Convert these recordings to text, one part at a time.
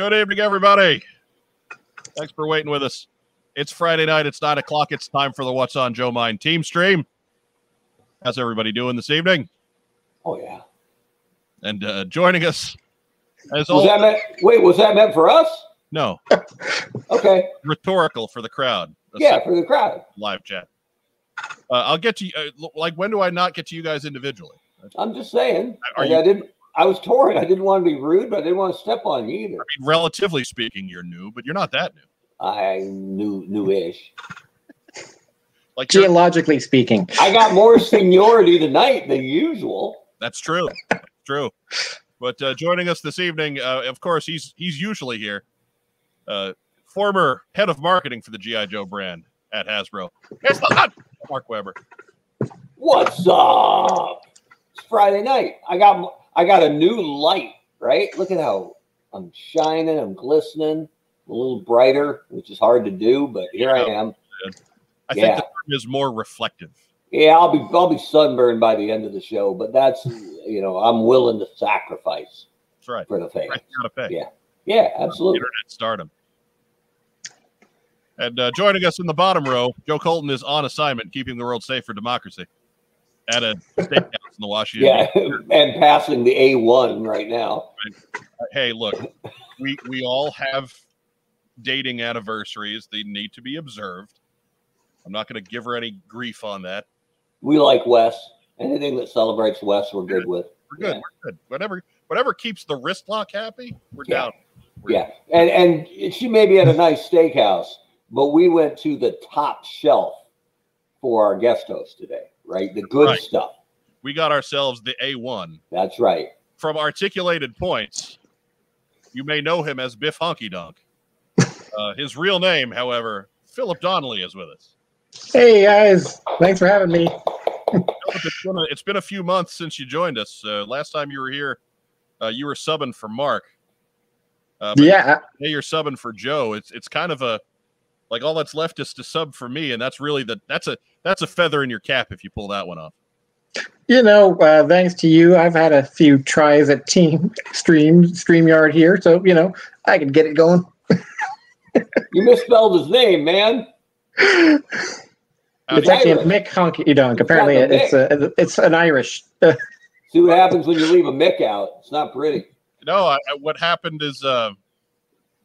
Good evening, everybody. Thanks for waiting with us. It's Friday night. It's nine o'clock. It's time for the What's on Joe Mind team stream. How's everybody doing this evening? Oh yeah. And uh, joining us, as Was that meant? Wait, was that meant for us? no Okay. rhetorical for the crowd. Yeah, for the crowd. live chat. Uh, I'll get to you. Uh, like, when do I not get to you guys individually? I'm just saying. Are Like, you- I didn't. I was torn. I didn't want to be rude, but I didn't want to step on you either. I mean, relatively speaking, you're new, but you're not that new. I knew newish. Like, Geologically speaking, I got more seniority tonight than usual. that's true. That's true. But uh, joining us this evening, uh, of course, he's he's usually here. Uh, former head of marketing for the GI Joe brand at Hasbro. It's not Mark Weber. What's up? It's Friday night. I got I got a new light. Right. Look at how I'm shining. I'm glistening. A little brighter, which is hard to do, but here I am. I Yeah. think the term is more reflective. Yeah, I'll be I'll be sunburned by the end of the show, but that's you know I'm willing to sacrifice That's right. for the fans. Right, pay. Yeah. Yeah, absolutely. Internet stardom. And uh, joining us in the bottom row, Joe Colton is on assignment, keeping the world safe for democracy at a steakhouse in the Washington. Yeah, and passing the A one right now. Hey, look, we we all have dating anniversaries. They need to be observed. I'm not going to give her any grief on that. We like Wes. Anything that celebrates Wes, we're good with. We're good. Yeah. We're good. Whatever whatever keeps the wrist lock happy, we're Yeah. down. We're- Yeah, and and she may be at a nice steakhouse, but we went to the top shelf for our guest host today. Right, the good Right. stuff. We got ourselves the A1 That's right. from articulated points. You may know him as Biff Honky Dunk. Uh, his real name, however, Philip Donnelly is with us. hey guys, thanks for having me. Philip, it's been a, it's been a few months since you joined us. Uh, last time you were here, uh, you were subbing for Mark. Uh, but Yeah, today you're subbing for Joe. It's it's kind of a like all that's left is to sub for me, and that's really the that's a that's a feather in your cap if you pull that one off. you know, uh, thanks to you, I've had a few tries at Team Stream StreamYard here, so you know I can get it going. You misspelled his name, man. Howdy. It's actually Irish. Mick Honky Donk. Apparently, got the it's a, it's an Irish. See what happens when you leave a Mick out. It's not pretty. No, I, I- what happened is uh,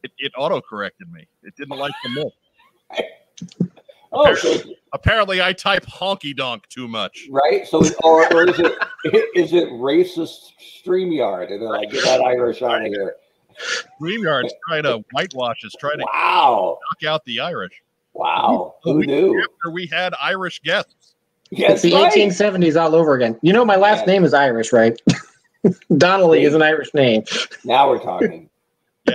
it, it auto corrected me. It didn't like the Mick. Oh, so, Apparently, I type honky donk too much. right. So, or, or is it is it racist StreamYard? And they're like, get that Irish out of here. StreamYard's trying to whitewash us, trying to Wow, knock out the Irish. wow. Who week knew? After we had Irish guests. Yes, It's the right. 1870s all over again. You know, my last Yeah. name is Irish, right? Donnelly is an Irish name. Now we're talking.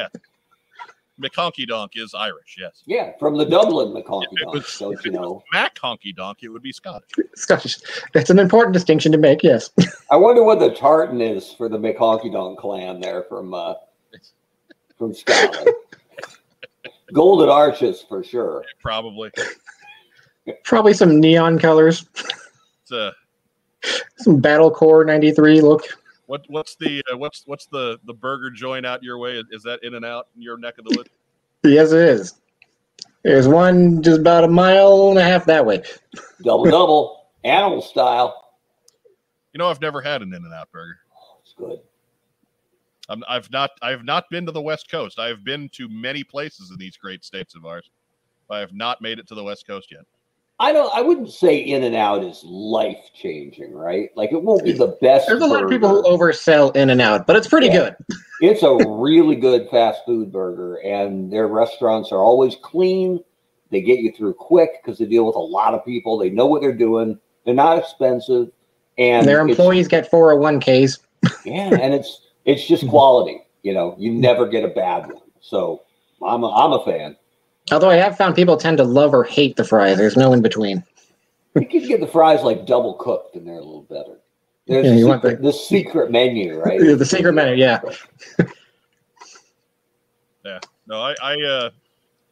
McHonky Donk is Irish, yes. Yeah, from the Dublin McConkie If it Donk, was, don't if you it know? Mac Honky Donk, it would be Scottish. Scottish. That's an important distinction to make. Yes. I wonder what the tartan is for the McConkie Donk clan there from uh, from Scotland. Golden arches for sure. Probably. Probably some neon colors, It's, uh, some Battle Corps 93 look. What what's the uh, what's what's the the burger joint out your way? Is that In and Out in your neck of the woods? Yes, it is. There's one just about a mile and a half that way. Double double, animal style. You know, I've never had an In and Out burger. It's good. I'm, I've not I've not been to the West Coast. I have been to many places in these great states of ours. but I have not made it to the West Coast yet. I don't. I wouldn't say In and Out is life changing, right? Like it won't be the best. There's a lot of people who oversell In and Out, but it's pretty Yeah. good. It's a really good fast food burger, and their restaurants are always clean. They get you through quick because they deal with a lot of people. They know what they're doing. They're not expensive, and Their employees get 401ks. yeah, and it's it's just quality. You know, you never get a bad one. So I'm a, I'm a fan. Although I have found people tend to love or hate the fries. There's no in between. You can get the fries like double cooked, and they're a little better. There's Yeah, the, you want secret, the secret menu, right? The secret menu, yeah. yeah. No, I I uh,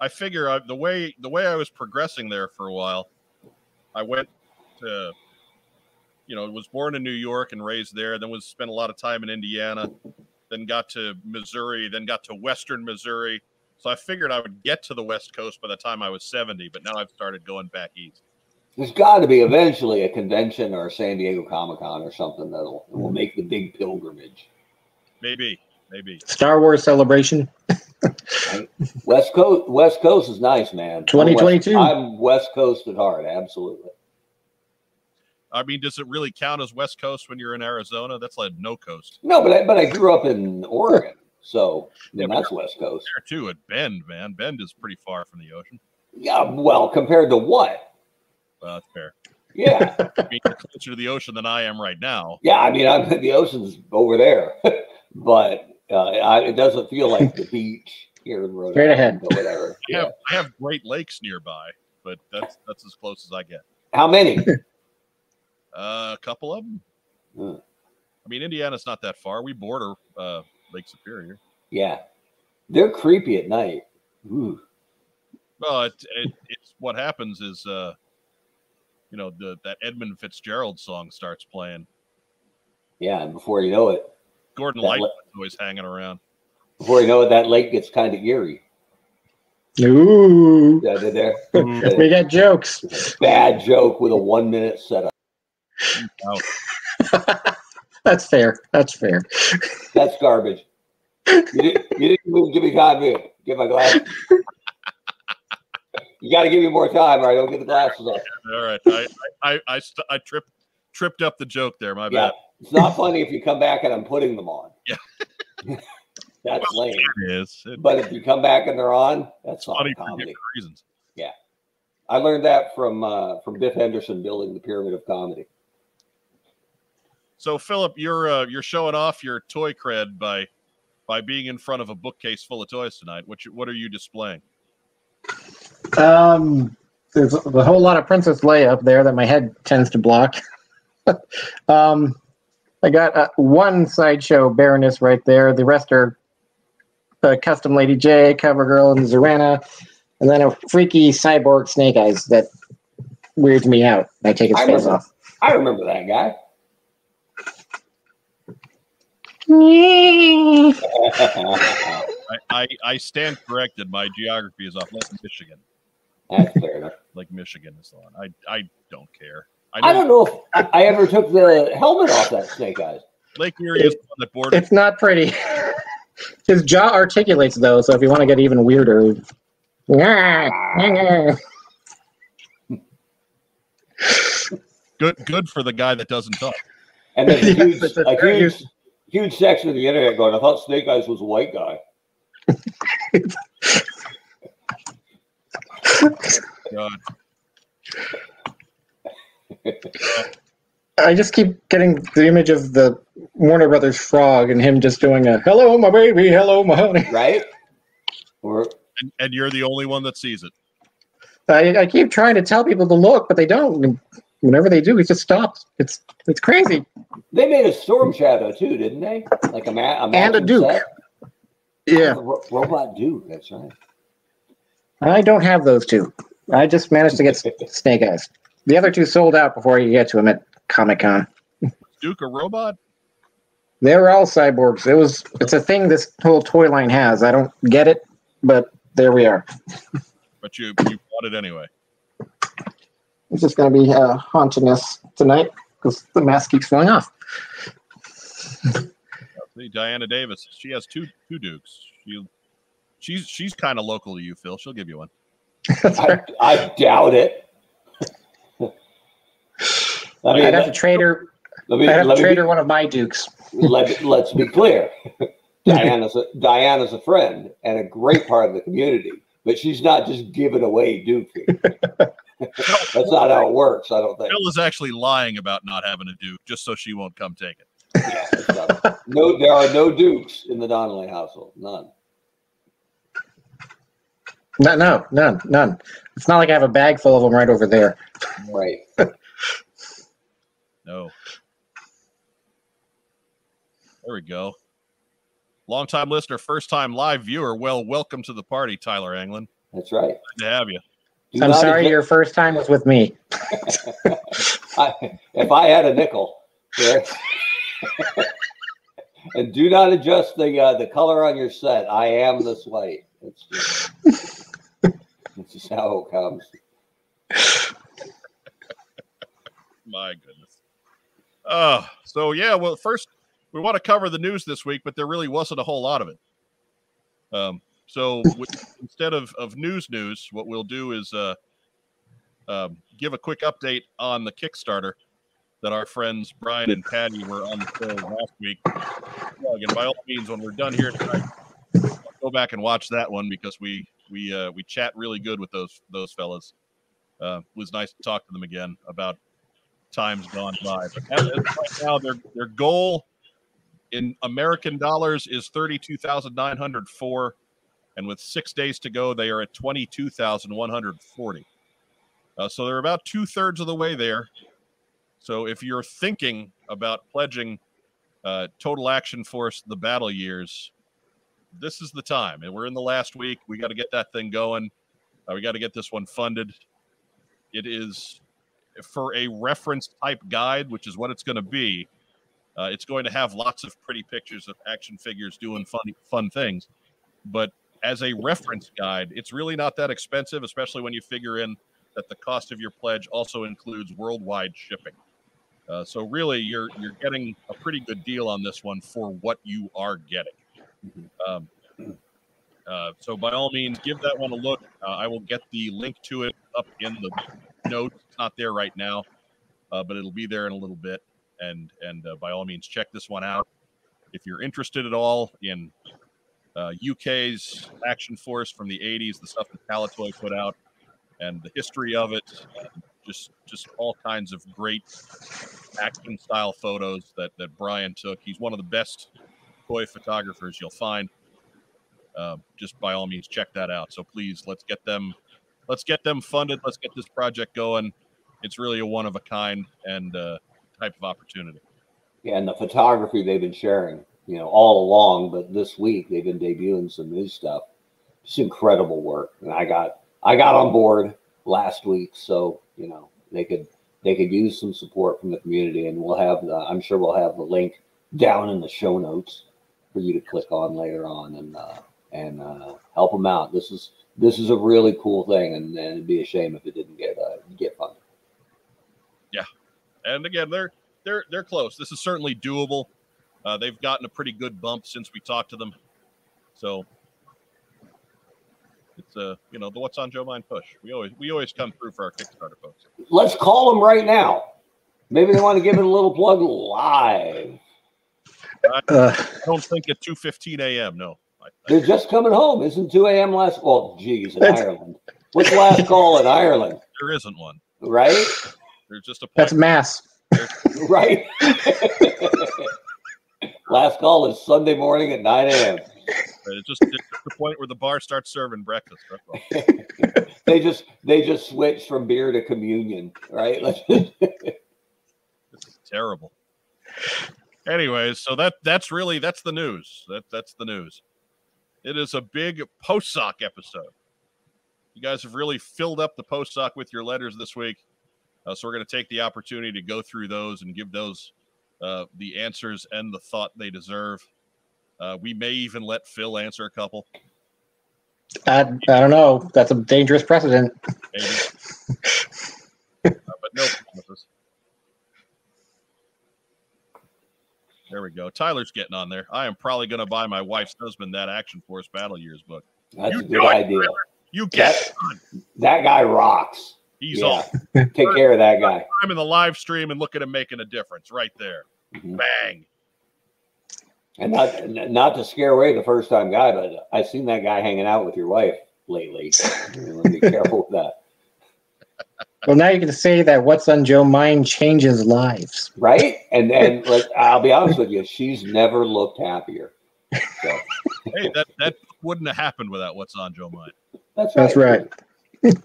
I figure I, the way the way I was progressing there for a while, I went to, you know, was born in New York and raised there. Then was spent a lot of time in Indiana, then got to Missouri, then got to Western Missouri. So I figured I would get to the West Coast by the time I was 70, but now I've started going back east. There's got to be eventually a convention or a San Diego Comic Con or something that'll will make the big pilgrimage. Maybe, maybe. Star Wars celebration. West Coast, West Coast is nice, man. 2022. I'm West Coast at heart, absolutely. I mean, does it really count as West Coast when you're in Arizona? That's like no coast. No, but I, but I grew up in Oregon, so then Yeah, that's West Coast. There too at Bend, man. Bend is pretty far from the ocean. Yeah, well, compared to what? Well, that's fair. Yeah, I mean, you're closer to the ocean than I am right now. yeah. I mean, I'm the ocean's over there, but uh, I, it doesn't feel like the beach here in Rhode Straight Island ahead. or whatever. I Yeah. have I have Great Lakes nearby, but that's that's as close as I get. How many? Uh, a couple of them. Hmm. I mean, Indiana's not that far. We border uh, Lake Superior. Yeah, they're creepy at night. Ooh. Well, it, it, it's what happens is, uh, you know, the that Edmund Fitzgerald song starts playing. Yeah, and before you know it, Gordon That Lightfoot's li- always hanging around. before you know it, that lake gets kind of eerie. Ooh, Yeah, there. We got jokes. Bad joke with a one minute setup. That's fair. That's fair. That's garbage. You didn't, you didn't even give me time to get my glasses. You got to give me more time, or I don't get the glasses off. All right, I I I, I, st- I tripped tripped up the joke there. My Yeah, bad. it's not funny if you come back and I'm putting them on. Yeah. that's Well, lame. It is. It's But if you come back and they're on, that's not funny for comedy. different reasons. I learned that from uh, from Biff Henderson building the pyramid of comedy. So Philip, you're uh, you're showing off your toy cred by by being in front of a bookcase full of toys tonight. What you, what are you displaying? Um, there's a a whole lot of Princess Leia up there that my head tends to block. um, I got uh, one sideshow Baroness right there. The rest are uh, custom Lady Jaye, CoverGirl, and Zarana, and then a freaky cyborg Snake Eyes that weirds me out. I take his I face remember. off. I remember that guy. I, I, I stand corrected. My geography is off Lake Michigan. That's fair enough. Lake Michigan is on. I I don't care. I don't know if I I ever took the helmet off that snake eyes. Lake Erie is on the one that borders. It's not pretty. His jaw articulates though, so if you want to get even weirder. Good good for the guy that doesn't talk. And there's a huge, a a huge, huge section of the internet going, I thought Snake Eyes was a white guy. God. I just keep getting the image of the Warner Brothers frog and him just doing a "Hello, my baby, hello, my honey." Right? Or And, and you're the only one that sees it. I, I keep trying to tell people to look, but they don't. And whenever they do, it just stops. It's it's crazy. they made a Storm Shadow too, didn't they? Like a, ma- a And a matching Duke. set? Yeah, Ro- Robot Duke, that's right. I don't have those two. I just managed to get Snake Eyes. The other two sold out before you get to them at Comic Con. Duke a robot? They were all cyborgs. It was it's a thing this whole toy line has. I don't get it, but there we are. But you you bought it anyway. It's just going to be uh, haunting us tonight because the mask keeps falling off. See, Diana Davis. She has two two Dukes. She she's she's kind of local to you, Phil. She'll give you one. I, I doubt it. I mean, I'd have to let, trade her. let me, I'd have let to trade be- her one of my dukes. let, let's be clear. Diana's a, Diana's a friend and a great part of the community, but she's not just giving away Duke. That's not how it works. I don't think. Phil is actually lying about not having a Duke just so she won't come take it. Yeah, no, there are no Dukes in the Donnelly household. None. No, no, none, none. It's not like I have a bag full of them right over there. Right. No. There we go. Longtime listener, first time live viewer. Well, welcome to the party, Tyler Anglin. That's right. Good to have you. Do I'm sorry, admit- your first time was with me. I, if I had a nickel, yeah. and do not adjust the uh, the color on your set. I am this way. It's just, it's just how it comes. My goodness. Uh, so yeah, well, first we want to cover the news this week, but there really wasn't a whole lot of it. Um, so with, instead of, of news news, what we'll do is uh, uh, give a quick update on the Kickstarter that our friends Brian and Patty were on the show last week. And by all means, when we're done here tonight, go back and watch that one because we we uh, we chat really good with those those fellas. Uh, it was nice to talk to them again about times gone by. But right now, their their goal in American dollars is thirty two thousand nine hundred four, and with six days to go, they are at twenty two thousand one hundred forty. Uh, so they're about two thirds of the way there. So if you're thinking about pledging uh, Total Action Force the battle years, this is the time. And we're in the last week. We got to get that thing going. Uh, we got to get this one funded. It is for a reference type guide, which is what it's going to be. Uh, it's going to have lots of pretty pictures of action figures doing fun, fun things. But as a reference guide, it's really not that expensive, especially when you figure in that the cost of your pledge also includes worldwide shipping. Uh, so really, you're you're getting a pretty good deal on this one for what you are getting. Um, uh, so by all means, give that one a look. Uh, I will get the link to it up in the notes. It's not there right now, uh, but it'll be there in a little bit. And and uh, by all means, check this one out if you're interested at all in UK's uh, Action Force from the '80s, the stuff that Palitoy put out, and the history of it. just just all kinds of great action style photos that that Brian took. He's one of the best toy photographers you'll find. Uh, just by all means, check that out. So please, let's get them, let's get them funded. Let's get this project going. It's really a one of a kind and uh, type of opportunity. Yeah, and the photography they've been sharing, you know, all along, but this week they've been debuting some new stuff. Just incredible work, and I got I got on board last week, so you know they could they could use some support from the community, and we'll have the, I'm sure we'll have the link down in the show notes for you to click on later on and uh, and uh, help them out. This is this is a really cool thing, and, and it'd be a shame if it didn't get uh, get funded. Yeah, and again, they're they're they're close. This is certainly doable. Uh, they've gotten a pretty good bump since we talked to them, so it's uh you know the what's on Joe mind push. We always we always come through for our Kickstarter folks. Let's call them right now. Maybe they want to give it a little plug live. I, uh, don't think at two fifteen a.m. No, they're just coming home. Isn't two a.m. last? Well, geez, in Ireland. What's last call in Ireland? There isn't one. Right. There's just a. Point. That's mass. right. last call is Sunday morning at nine a.m. It's just it's the point where the bar starts serving breakfast. they just they just switch from beer to communion, right? this is terrible. Anyways, so that that's really that's the news. That that's the news. It is a big post sock episode. You guys have really filled up the post sock with your letters this week. Uh, so we're going to take the opportunity to go through those and give those uh, the answers and the thought they deserve. Uh, we may even let Phil answer a couple. I, I don't know. That's a dangerous precedent. uh, but no promises. There we go. Tyler's getting on there. I am probably going to buy my wife's husband that Action Force Battle Years book. That's you a good idea. It, you get that, that guy rocks. He's yeah. Take care of that guy. I'm in the live stream and look at him making a difference right there. Mm-hmm. Bang. And not not to scare away the first time guy, but I've seen that guy hanging out with your wife lately. be careful with that. Well, now you can say that what's on Joe mind changes lives, right? And and like, I'll be honest with you, she's never looked happier. So. hey, that that wouldn't have happened without what's on Joe mind. That's right. That's right.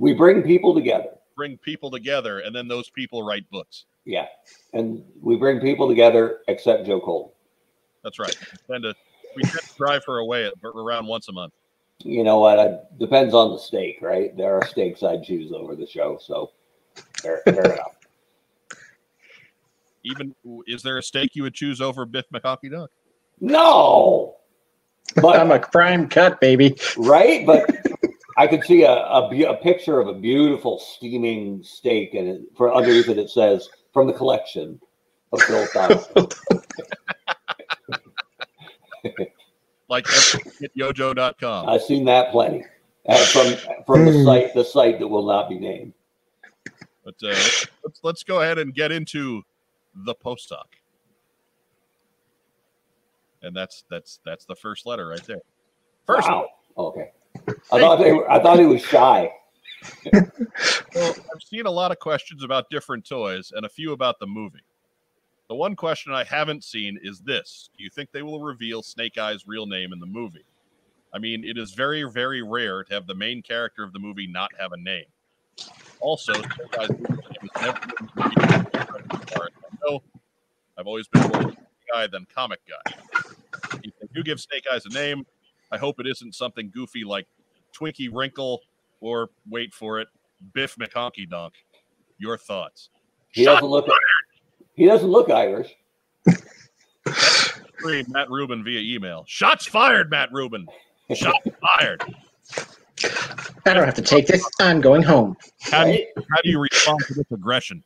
We bring people together. Bring people together, and then those people write books. Yeah, and we bring people together, except Joe Cole. That's right. We tend to we tend to drive her away at, around once a month. You know what? It depends on the steak, right? There are steaks I'd choose over the show, so fair, fair enough. Even is there a steak you would choose over Biff McConkey Duck? No, but I'm a prime cut, baby. right? But I could see a, a, a picture of a beautiful steaming steak, and it, for underneath it, it says from the collection of Bill Thompson. Like at yojoe.com. I've seen that plenty uh, from from the Hmm. site the site that will not be named. But uh, let's let's go ahead and get into the post talk. And that's that's that's the first letter right there. First, Wow. Okay. I thought were, I thought he was shy. well, I've seen a lot of questions about different toys and a few about the movie. The one question I haven't seen is this: Do you think they will reveal Snake Eyes' real name in the movie? I mean, it is very, very rare to have the main character of the movie not have a name. Also, Snake Eyes' name is never I've always been more guy than comic guy. If do give Snake Eyes a name, I hope it isn't something goofy like Twinkie Wrinkle or wait for it, Biff McConkey Dunk. Your thoughts? He Shot doesn't look he doesn't look Irish. free, Matt Rubin via email. Shots fired, Matt Rubin. Shots fired. I don't have to take this. I'm going home. How do, you, how do you respond to this aggression?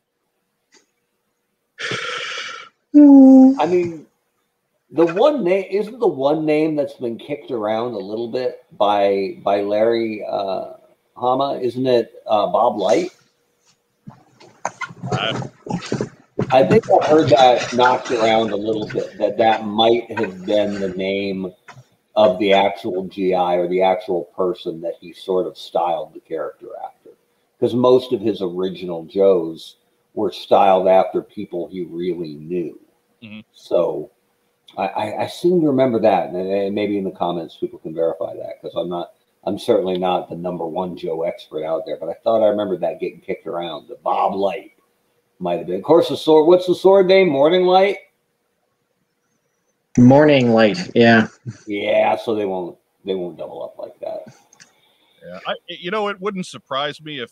I mean, the one name isn't the one name that's been kicked around a little bit by by Larry uh, Hama. Isn't it uh, Bob Light? Uh, I think I heard that knocked around a little bit. That that might have been the name of the actual GI or the actual person that he sort of styled the character after. Because most of his original Joes were styled after people he really knew. Mhm. So I, I, I seem to remember that, and, and maybe in the comments people can verify that because I'm not. I'm certainly not the number one Joe expert out there, but I thought I remembered that getting kicked around. The Bob Light might have been. Of course, the sword. What's the sword name? Morning Light. Morning light. Yeah. Yeah, so they won't. They won't double up like that. yeah, I, you know, it wouldn't surprise me if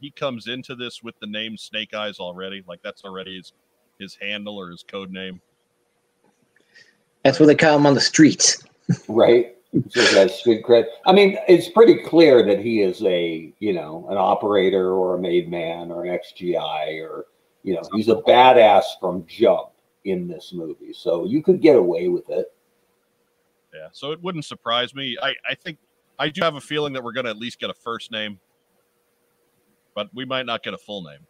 he comes into this with the name Snake Eyes already. Like that's already his his handle or his code name. That's what they call him on the streets. right? So he has street cred. I mean, it's pretty clear that he is a, you know, an operator or a made man or an XGI or, you know, he's a badass from jump in this movie. So you could get away with it. Yeah, so it wouldn't surprise me. I, I think I do have a feeling that we're going to at least get a first name, but we might not get a full name.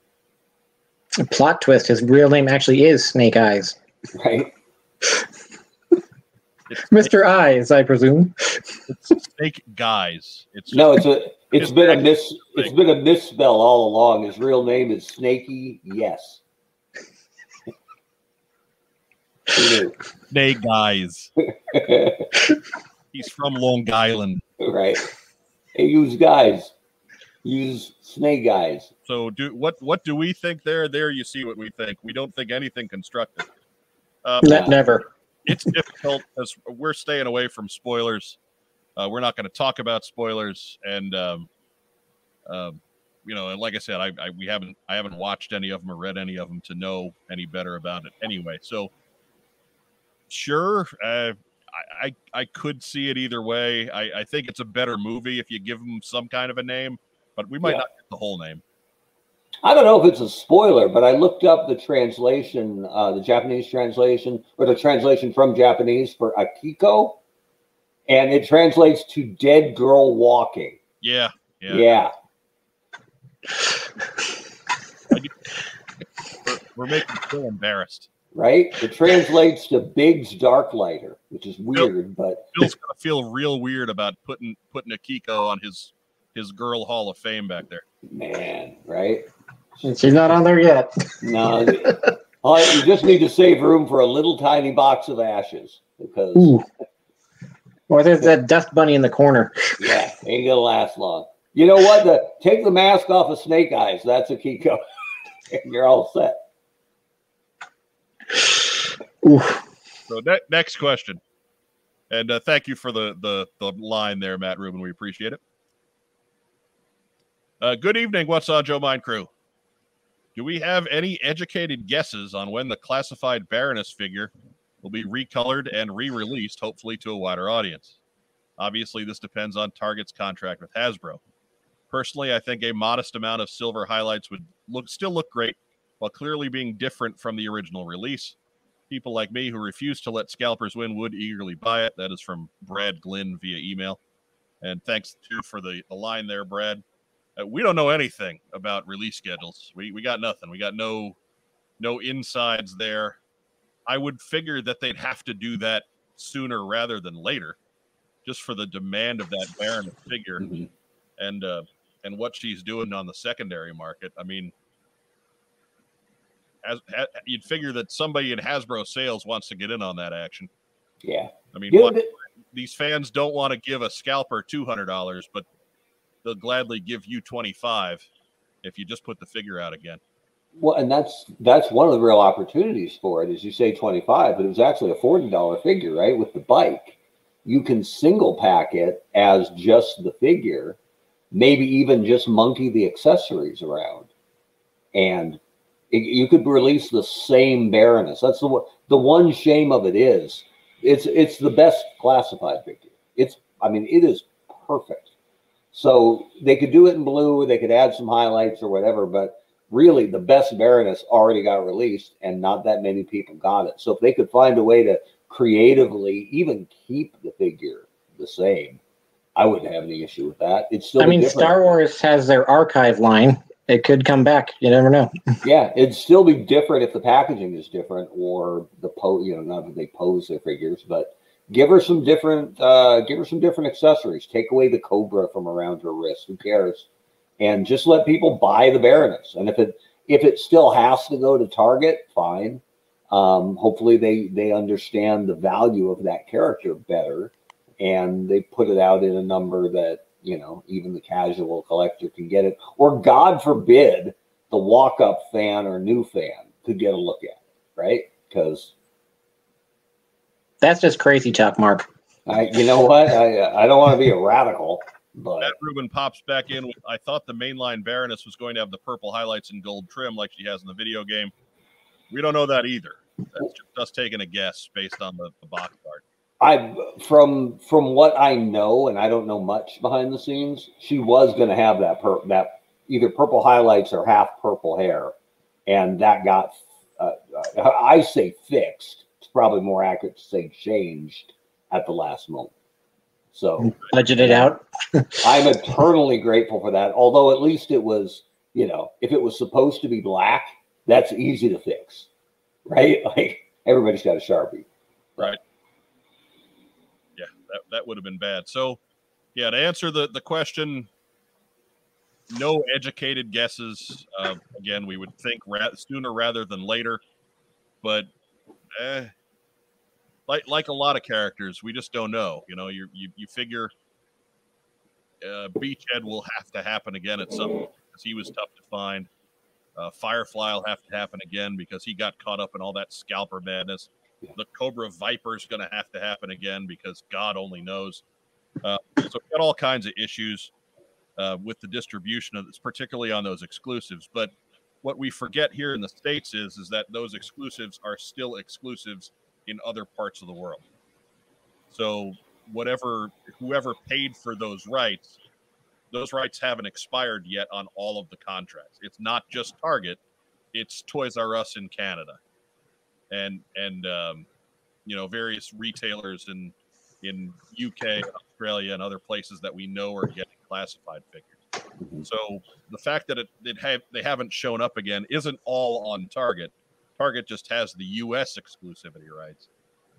A plot twist. His real name actually is Snake Eyes. Right? It's Mr. Eyes, I presume. It's Snake Guys. It's No, it's a it's It's been a actually miss it's been a misspell all along. His real name is Snaky Yes. Who Snake Guys. He's from Long Island. right. Hey, use guys. Use snake guys. So do what? What do we think there? There, you see what we think. We don't think anything constructive. Um, Ne- never. It's difficult because we're staying away from spoilers. Uh, we're not going to talk about spoilers, and um, um, you know, and like I said, I, I we haven't I haven't watched any of them or read any of them to know any better about it. Anyway, so sure, uh, I, I I could see it either way. I, I think it's a better movie if you give them some kind of a name, but we might Yeah. not get the whole name. I don't know if it's a spoiler, but I looked up the translation, uh, the Japanese translation, or the translation from Japanese for Akiko, and it translates to dead girl walking. Yeah, yeah. Yeah. We're, we're making Phil embarrassed. right? It translates to Big's Dark Lighter, which is weird, but Phil's gonna feel real weird about putting putting Akiko on his his girl Hall of Fame back there. man, right? She's not on there yet. No, all right, you just need to save room for a little tiny box of ashes because Ooh. Or there's that dust bunny in the corner. yeah, ain't gonna last long. You know what? The take the mask off of Snake Eyes. That's Akiko. and you're all set. Ooh. So ne- next question, and uh, thank you for the the the line there, Matt Rubin. We appreciate it. Uh, good evening. What's on Joe Mind Crew? Do we have any educated guesses on when the classified Baroness figure will be recolored and re-released, hopefully to a wider audience? Obviously, this depends on Target's contract with Hasbro. Personally, I think a modest amount of silver highlights would look still look great, while clearly being different from the original release. People like me who refuse to let scalpers win would eagerly buy it. That is from Brad Glynn via email. And thanks too for the, the line there, Brad. Uh, we don't know anything about release schedules. We we got nothing. We got no no insides there. I would figure that they'd have to do that sooner rather than later, just for the demand of that Baron figure Mhm. and uh, and what she's doing on the secondary market. I mean, as, ha, you'd figure that somebody in Hasbro sales wants to get in on that action. Yeah. I mean, You know, what, th- these fans don't want to give a scalper two hundred dollars, but they'll gladly give you twenty five if you just put the figure out again. Well, and that's that's one of the real opportunities for it. Is you say twenty five, but it was actually a forty dollar figure, right? With the bike, you can single pack it as just the figure, maybe even just monkey the accessories around, and it, you could release the same Baroness. That's the one. The one shame of it is, it's it's the best classified figure. It's I mean it is perfect. So they could do it in blue. They could add some highlights or whatever, but really the best Baroness already got released and not that many people got it. So if they could find a way to creatively even keep the figure the same, I wouldn't have any issue with that. It's still I mean, different. Star Wars has their archive line. It could come back. You never know. Yeah, it'd still be different if the packaging is different or the pose, you know, not that they pose their figures, but give her some different uh give her some different accessories. Take away the cobra from around her wrist. Who cares? And just let people buy the Baroness. And if it if it still has to go to Target, fine. Um, hopefully they they understand the value of that character better and they put it out in a number that you know even the casual collector can get it or god forbid the walk up fan or new fan could get a look at it, right? Because That's just crazy talk, Mark. I, you know what, I I don't want to be a radical, but Matt Rubin pops back in. With, I thought the mainline Baroness was going to have the purple highlights and gold trim like she has in the video game. We don't know that either. That's just us taking a guess based on the, the box art. I from from what I know, and I don't know much behind the scenes, she was going to have that per, that either purple highlights or half purple hair, and that got uh, uh, I say fixed. It's probably more accurate to say changed at the last moment. So. Budgeted out. I'm eternally grateful for that. Although at least it was, you know, if it was supposed to be black, that's easy to fix, right? Like everybody's got a sharpie. Right? Yeah, that, that would have been bad. So, yeah, to answer the, the question, no educated guesses. Uh, again, we would think ra- sooner rather than later, but eh, like like a lot of characters, we just don't know. You know, you you, you figure uh, Beachhead will have to happen again at some point because he was tough to find. Uh, Firefly will have to happen again because he got caught up in all that scalper madness. The Cobra Viper is going to have to happen again because God only knows. Uh, so we've got all kinds of issues uh, with the distribution of this, particularly on those exclusives. But what we forget here in the states is is that those exclusives are still exclusives in other parts of the world. So whatever whoever paid for those rights, those rights haven't expired yet on all of the contracts. It's not just Target, it's Toys R Us in Canada, and and um, you know various retailers in in UK, Australia, and other places that we know are getting classified figures. So the fact that it, it have they haven't shown up again isn't all on Target. Target just has the U.S. exclusivity rights.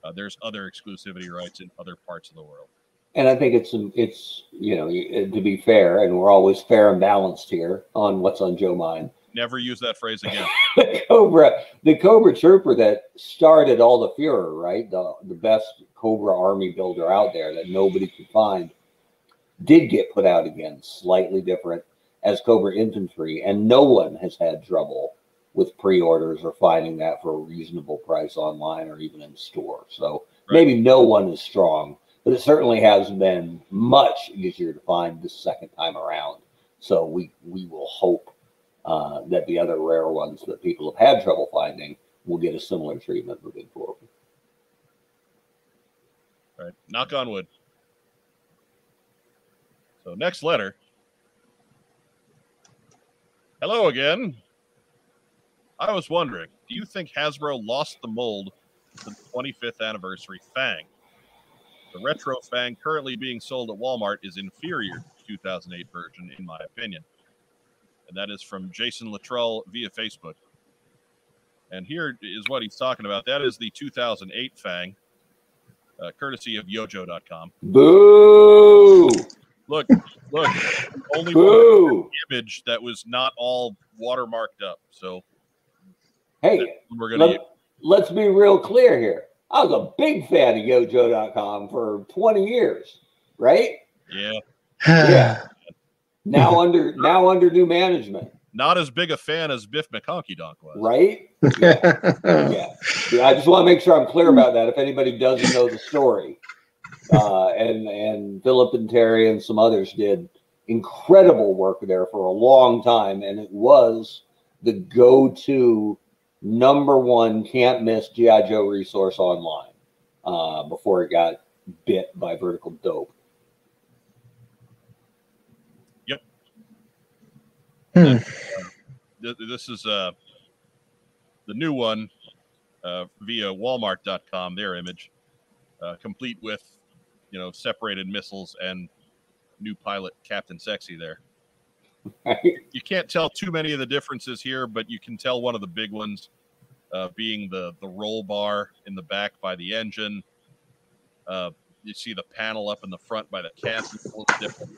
Uh, there's other exclusivity rights in other parts of the world. And I think it's it's you know to be fair, and we're always fair and balanced here on what's on Joe Mind. Never use that phrase again. the Cobra, the Cobra Trooper that started all the furor, right? The the best Cobra army builder out there that nobody could find, did get put out again, slightly different as Cobra Infantry, and no one has had trouble with pre-orders or finding that for a reasonable price online or even in store. So Right. maybe no one is strong, but it certainly has been much easier to find the second time around. So we we will hope uh, that the other rare ones that people have had trouble finding will get a similar treatment moving forward. All right. Knock on wood. So next letter. Hello again. I was wondering, do you think Hasbro lost the mold for the 25th anniversary Fang? The retro Fang currently being sold at Walmart is inferior to the 2008 version, in my opinion. And that is from Jason Luttrell via Facebook. And here is what he's talking about. That is the 2008 Fang, uh, courtesy of YoJoe.com. Boo! Look, look, only one Boo! image that was not all watermarked up. So Hey, we're gonna. let, let's be real clear here. I was a big fan of YoJoe.com for 20 years, right? yeah, Yeah. Now under now under new management, not as big a fan as Biff McConkey Donk was. right? yeah. yeah. I just want to make sure I'm clear about that. If anybody doesn't know the story, uh, and and Philip and Terry and some others did incredible work there for a long time, and it was the go-to number one can't miss GI Joe resource online uh, before it got bit by vertical dope. Hmm. Th- This is uh, the new one uh, via Walmart.com. Their image, uh, complete with you know separated missiles and new pilot Captain Sexy there. you can't tell too many of the differences here, but you can tell one of the big ones uh, being the the roll bar in the back by the engine. Uh, you see the panel up in the front by the cast. It's a little different.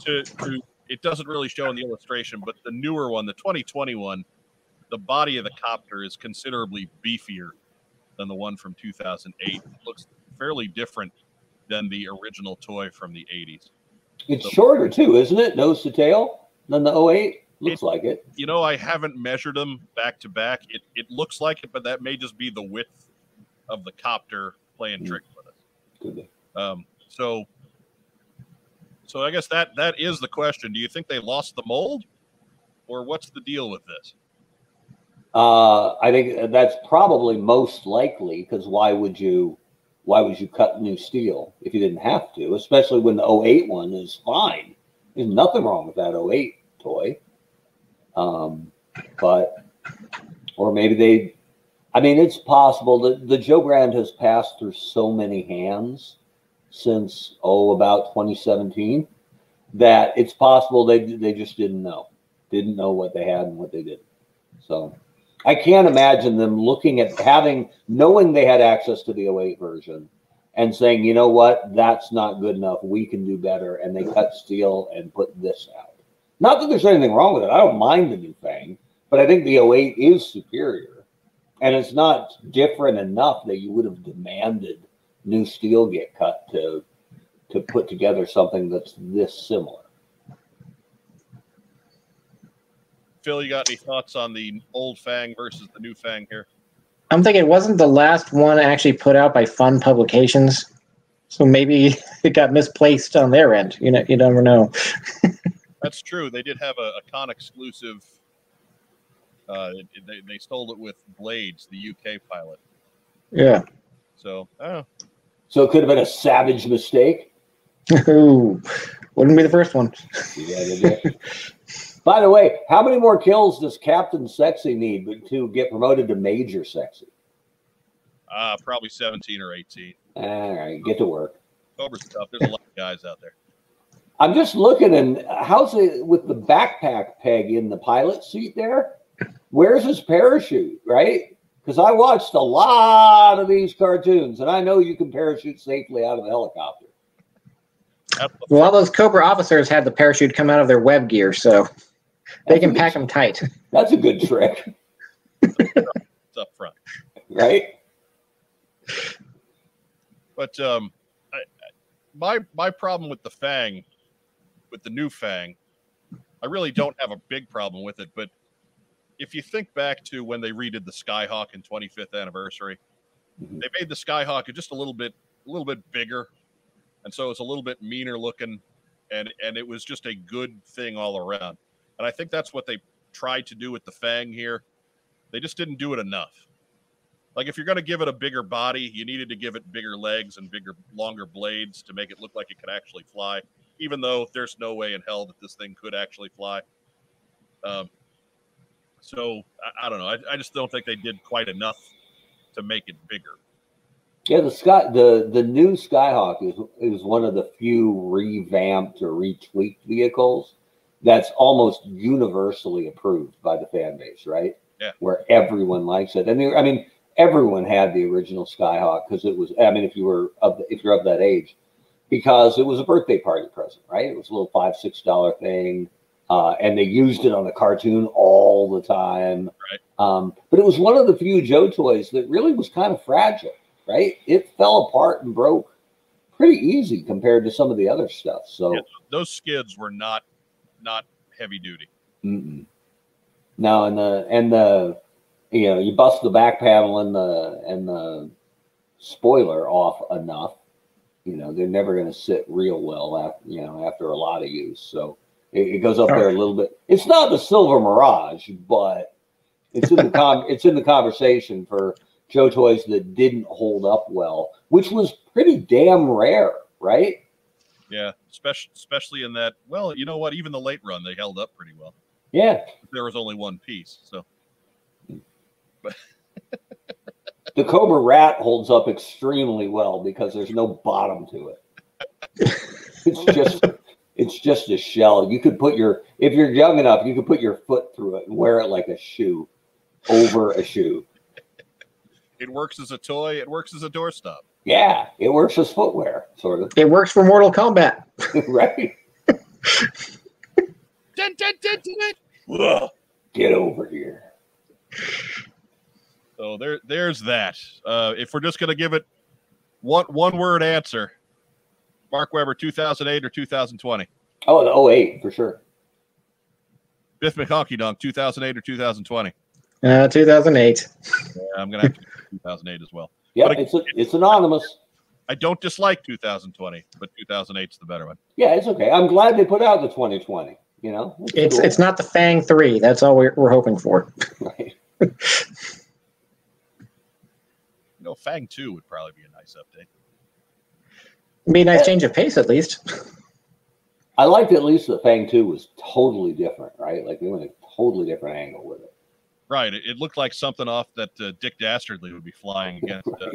To, to it doesn't really show in the illustration, but the newer one, the 2021, the body of the copter is considerably beefier than the one from 2008. It looks fairly different than the original toy from the 80s. It's shorter too, isn't it? Nose to tail than the 08? Looks like it. you know, I haven't measured them back to back. It it looks like it, but that may just be the width of the copter playing Mm. tricks with us. Could be. Um, so, so I guess that that is the question. Do you think they lost the mold, or what's the deal with this? Uh, I think that's probably most likely because why would you why would you cut new steel if you didn't have to? Especially when the 08 one is fine. There's nothing wrong with that 08 toy. Um, but or maybe they I mean it's possible that the Joe brand has passed through so many hands since oh about 2017 that it's possible they they just didn't know. Didn't know what they had and what they didn't. So I can't imagine them looking at having, knowing they had access to the 08 version and saying, you know what, that's not good enough. We can do better. And they cut steel and put this out. Not that there's anything wrong with it. I don't mind the new thing, but I think the 08 is superior. And it's not different enough that you would have demanded new steel get cut to to put together something that's this similar. Phil, you got any thoughts on the old Fang versus the new Fang here? I'm thinking it wasn't the last one actually put out by Fun Publications, so maybe it got misplaced on their end. You know, you never know. That's true. They did have a, a con exclusive. Uh, they, they stole it with Blades, the UK pilot. Yeah. So, oh, So it could have been a savage mistake. Ooh, wouldn't be the first one. Yeah, they did. By the way, how many more kills does Captain Sexy need to get promoted to Major Sexy? uh, probably 17 or 18. All right, get to work. Cobra's tough. There's a lot of guys out there. I'm just looking, and how's it with the backpack peg in the pilot seat there? Where's his parachute, right? Because I watched a lot of these cartoons, and I know you can parachute safely out of a helicopter. Well, all those Cobra officers had the parachute come out of their web gear, so they can pack them tight. That's a good trick, front up front. right? But um, I, I- my my problem with the Fang, with the new Fang, I really don't have a big problem with it. But if you think back to when they redid the Skyhawk in 25th anniversary, Mhm. they made the Skyhawk just a little bit a little bit bigger, and so it's a little bit meaner looking, and and it was just a good thing all around. And I think that's what they tried to do with the Fang here. They just didn't do it enough. Like if you're going to give it a bigger body, you needed to give it bigger legs and bigger, longer blades to make it look like it could actually fly. Even though there's no way in hell that this thing could actually fly. Um, so I, I don't know. I, I just don't think they did quite enough to make it bigger. Yeah, the sky the the new Skyhawk is is one of the few revamped or retweaked vehicles that's almost universally approved by the fan base, right? Yeah. Where everyone likes it. And there, I mean, everyone had the original Skyhawk because it was I mean, if you were of the, if you're of that age, because it was a birthday party present, right? It was a little five, six dollar thing. Uh, and they used it on the cartoon all the time. Right. Um, but it was one of the few Joe toys that really was kind of fragile right? It fell apart and broke pretty easy compared to some of the other stuff. So Yeah, those skids were not not heavy duty. mm-mm. no, and the and the you know you bust the back panel and the and the spoiler off enough, you know they're never going to sit real well after you know after a lot of use. So it, it goes up there a little bit. It's not the Silver Mirage, but it's in the con- it's in the conversation for Joe toys that didn't hold up well, which was pretty damn rare, right? Yeah, especially especially in that. Well, you know what? Even the late run, they held up pretty well. Yeah, There was only one piece, so the Cobra Rat holds up extremely well because there's no bottom to it. It's just it's just a shell. You could put your if you're young enough, you could put your foot through it and wear it like a shoe over a shoe. it works as a toy. It works as a doorstop. Yeah, it works as footwear, sort of. It works for Mortal Kombat. right? Dun, dun, dun, dun, dun. Get over here. So there, there's that. Uh, if we're just gonna give it one one word answer, Mark Weber, 2008 or 2020? Oh, the 08 for sure. Biff McHonky Dunk, 2008 or 2020? Uh, 2008. Yeah, I'm gonna have to 2008 as well. Yeah, But it's it's anonymous. I don't dislike 2020, but 2008 is the better one. Yeah, it's okay. I'm glad they put out the 2020. You know, It's cool. it's not the Fang 3. That's all we're, we're hoping for. Right. You know, Fang 2 would probably be a nice update. Be a nice change of pace at least. I liked at least the Fang 2 was totally different, right? Like they went a totally different angle with it. Right. It, it looked like something off that uh, Dick Dastardly would be flying against, uh,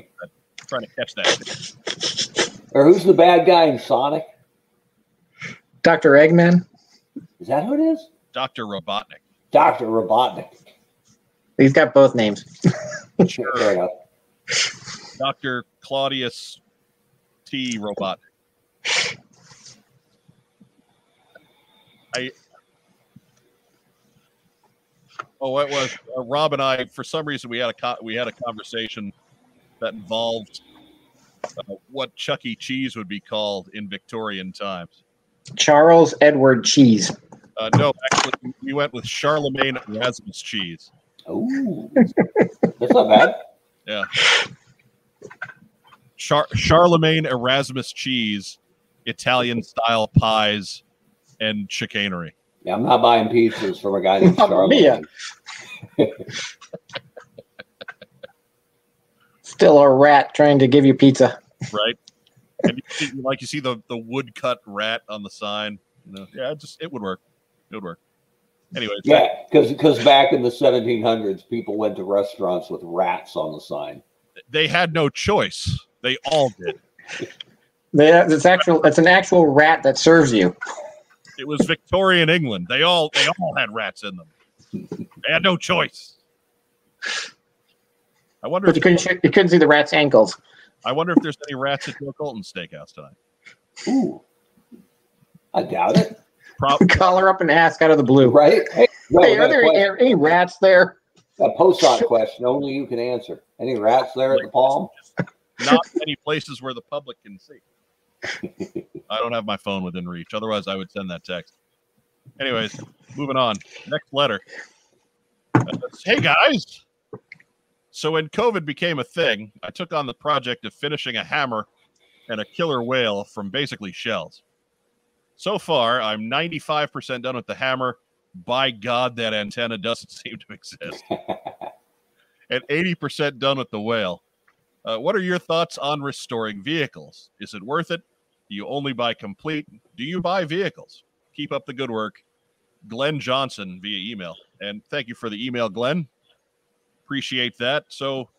trying to catch that. Or who's the bad guy in Sonic? Dr. Eggman. Is that who it is? Dr. Robotnik. Dr. Robotnik. He's got both names. Fair enough. Dr. Claudius T. Robotnik. I. Oh, it was uh, Rob and I? For some reason, we had a co- we had a conversation that involved uh, what Chuck E. Cheese would be called in Victorian times. Charles Edward Cheese. Uh, no, actually, we went with Charlemagne Erasmus cheese. Ooh. That's not bad. Yeah. Char- Charlemagne Erasmus cheese, Italian style pies, and chicanery. Yeah, I'm not buying pizzas from a guy named Mamma mia. Still a rat trying to give you pizza. right? and you see, like you see the the woodcut rat on the sign. You know, yeah, it just it would work. It would work. Anyways, Yeah, because because back in the 1700s, people went to restaurants with rats on the sign. they had no choice. They all did. Yeah, It's actual. It's an actual rat that serves you. It was Victorian England. They all they all had rats in them. They had no choice. I wonder. But you couldn't. sh- You couldn't see the rat's ankles. I wonder if there's any rats at Joe Colton's Steakhouse tonight. Ooh. I doubt it. Pro- Collar up and ask out of the blue. Right? Hey, no, Hey, are there question- any, any rats there? a post-op question only you can answer. Any rats there at the palm? not many places where the public can see. I don't have my phone within reach. Otherwise, I would send that text. Anyways, moving on. Next letter. Uh, hey guys. So when COVID became a thing, I took on the project of finishing a hammer and a killer whale from basically shells. So far, I'm 95% done with the hammer, by God, that antenna doesn't seem to exist. and 80% done with the whale. Uh, what are your thoughts on restoring vehicles? Is it worth it? Do you only buy complete? Do you buy vehicles? Keep up the good work. Glenn Johnson via email. And thank you for the email, Glenn. Appreciate that. So,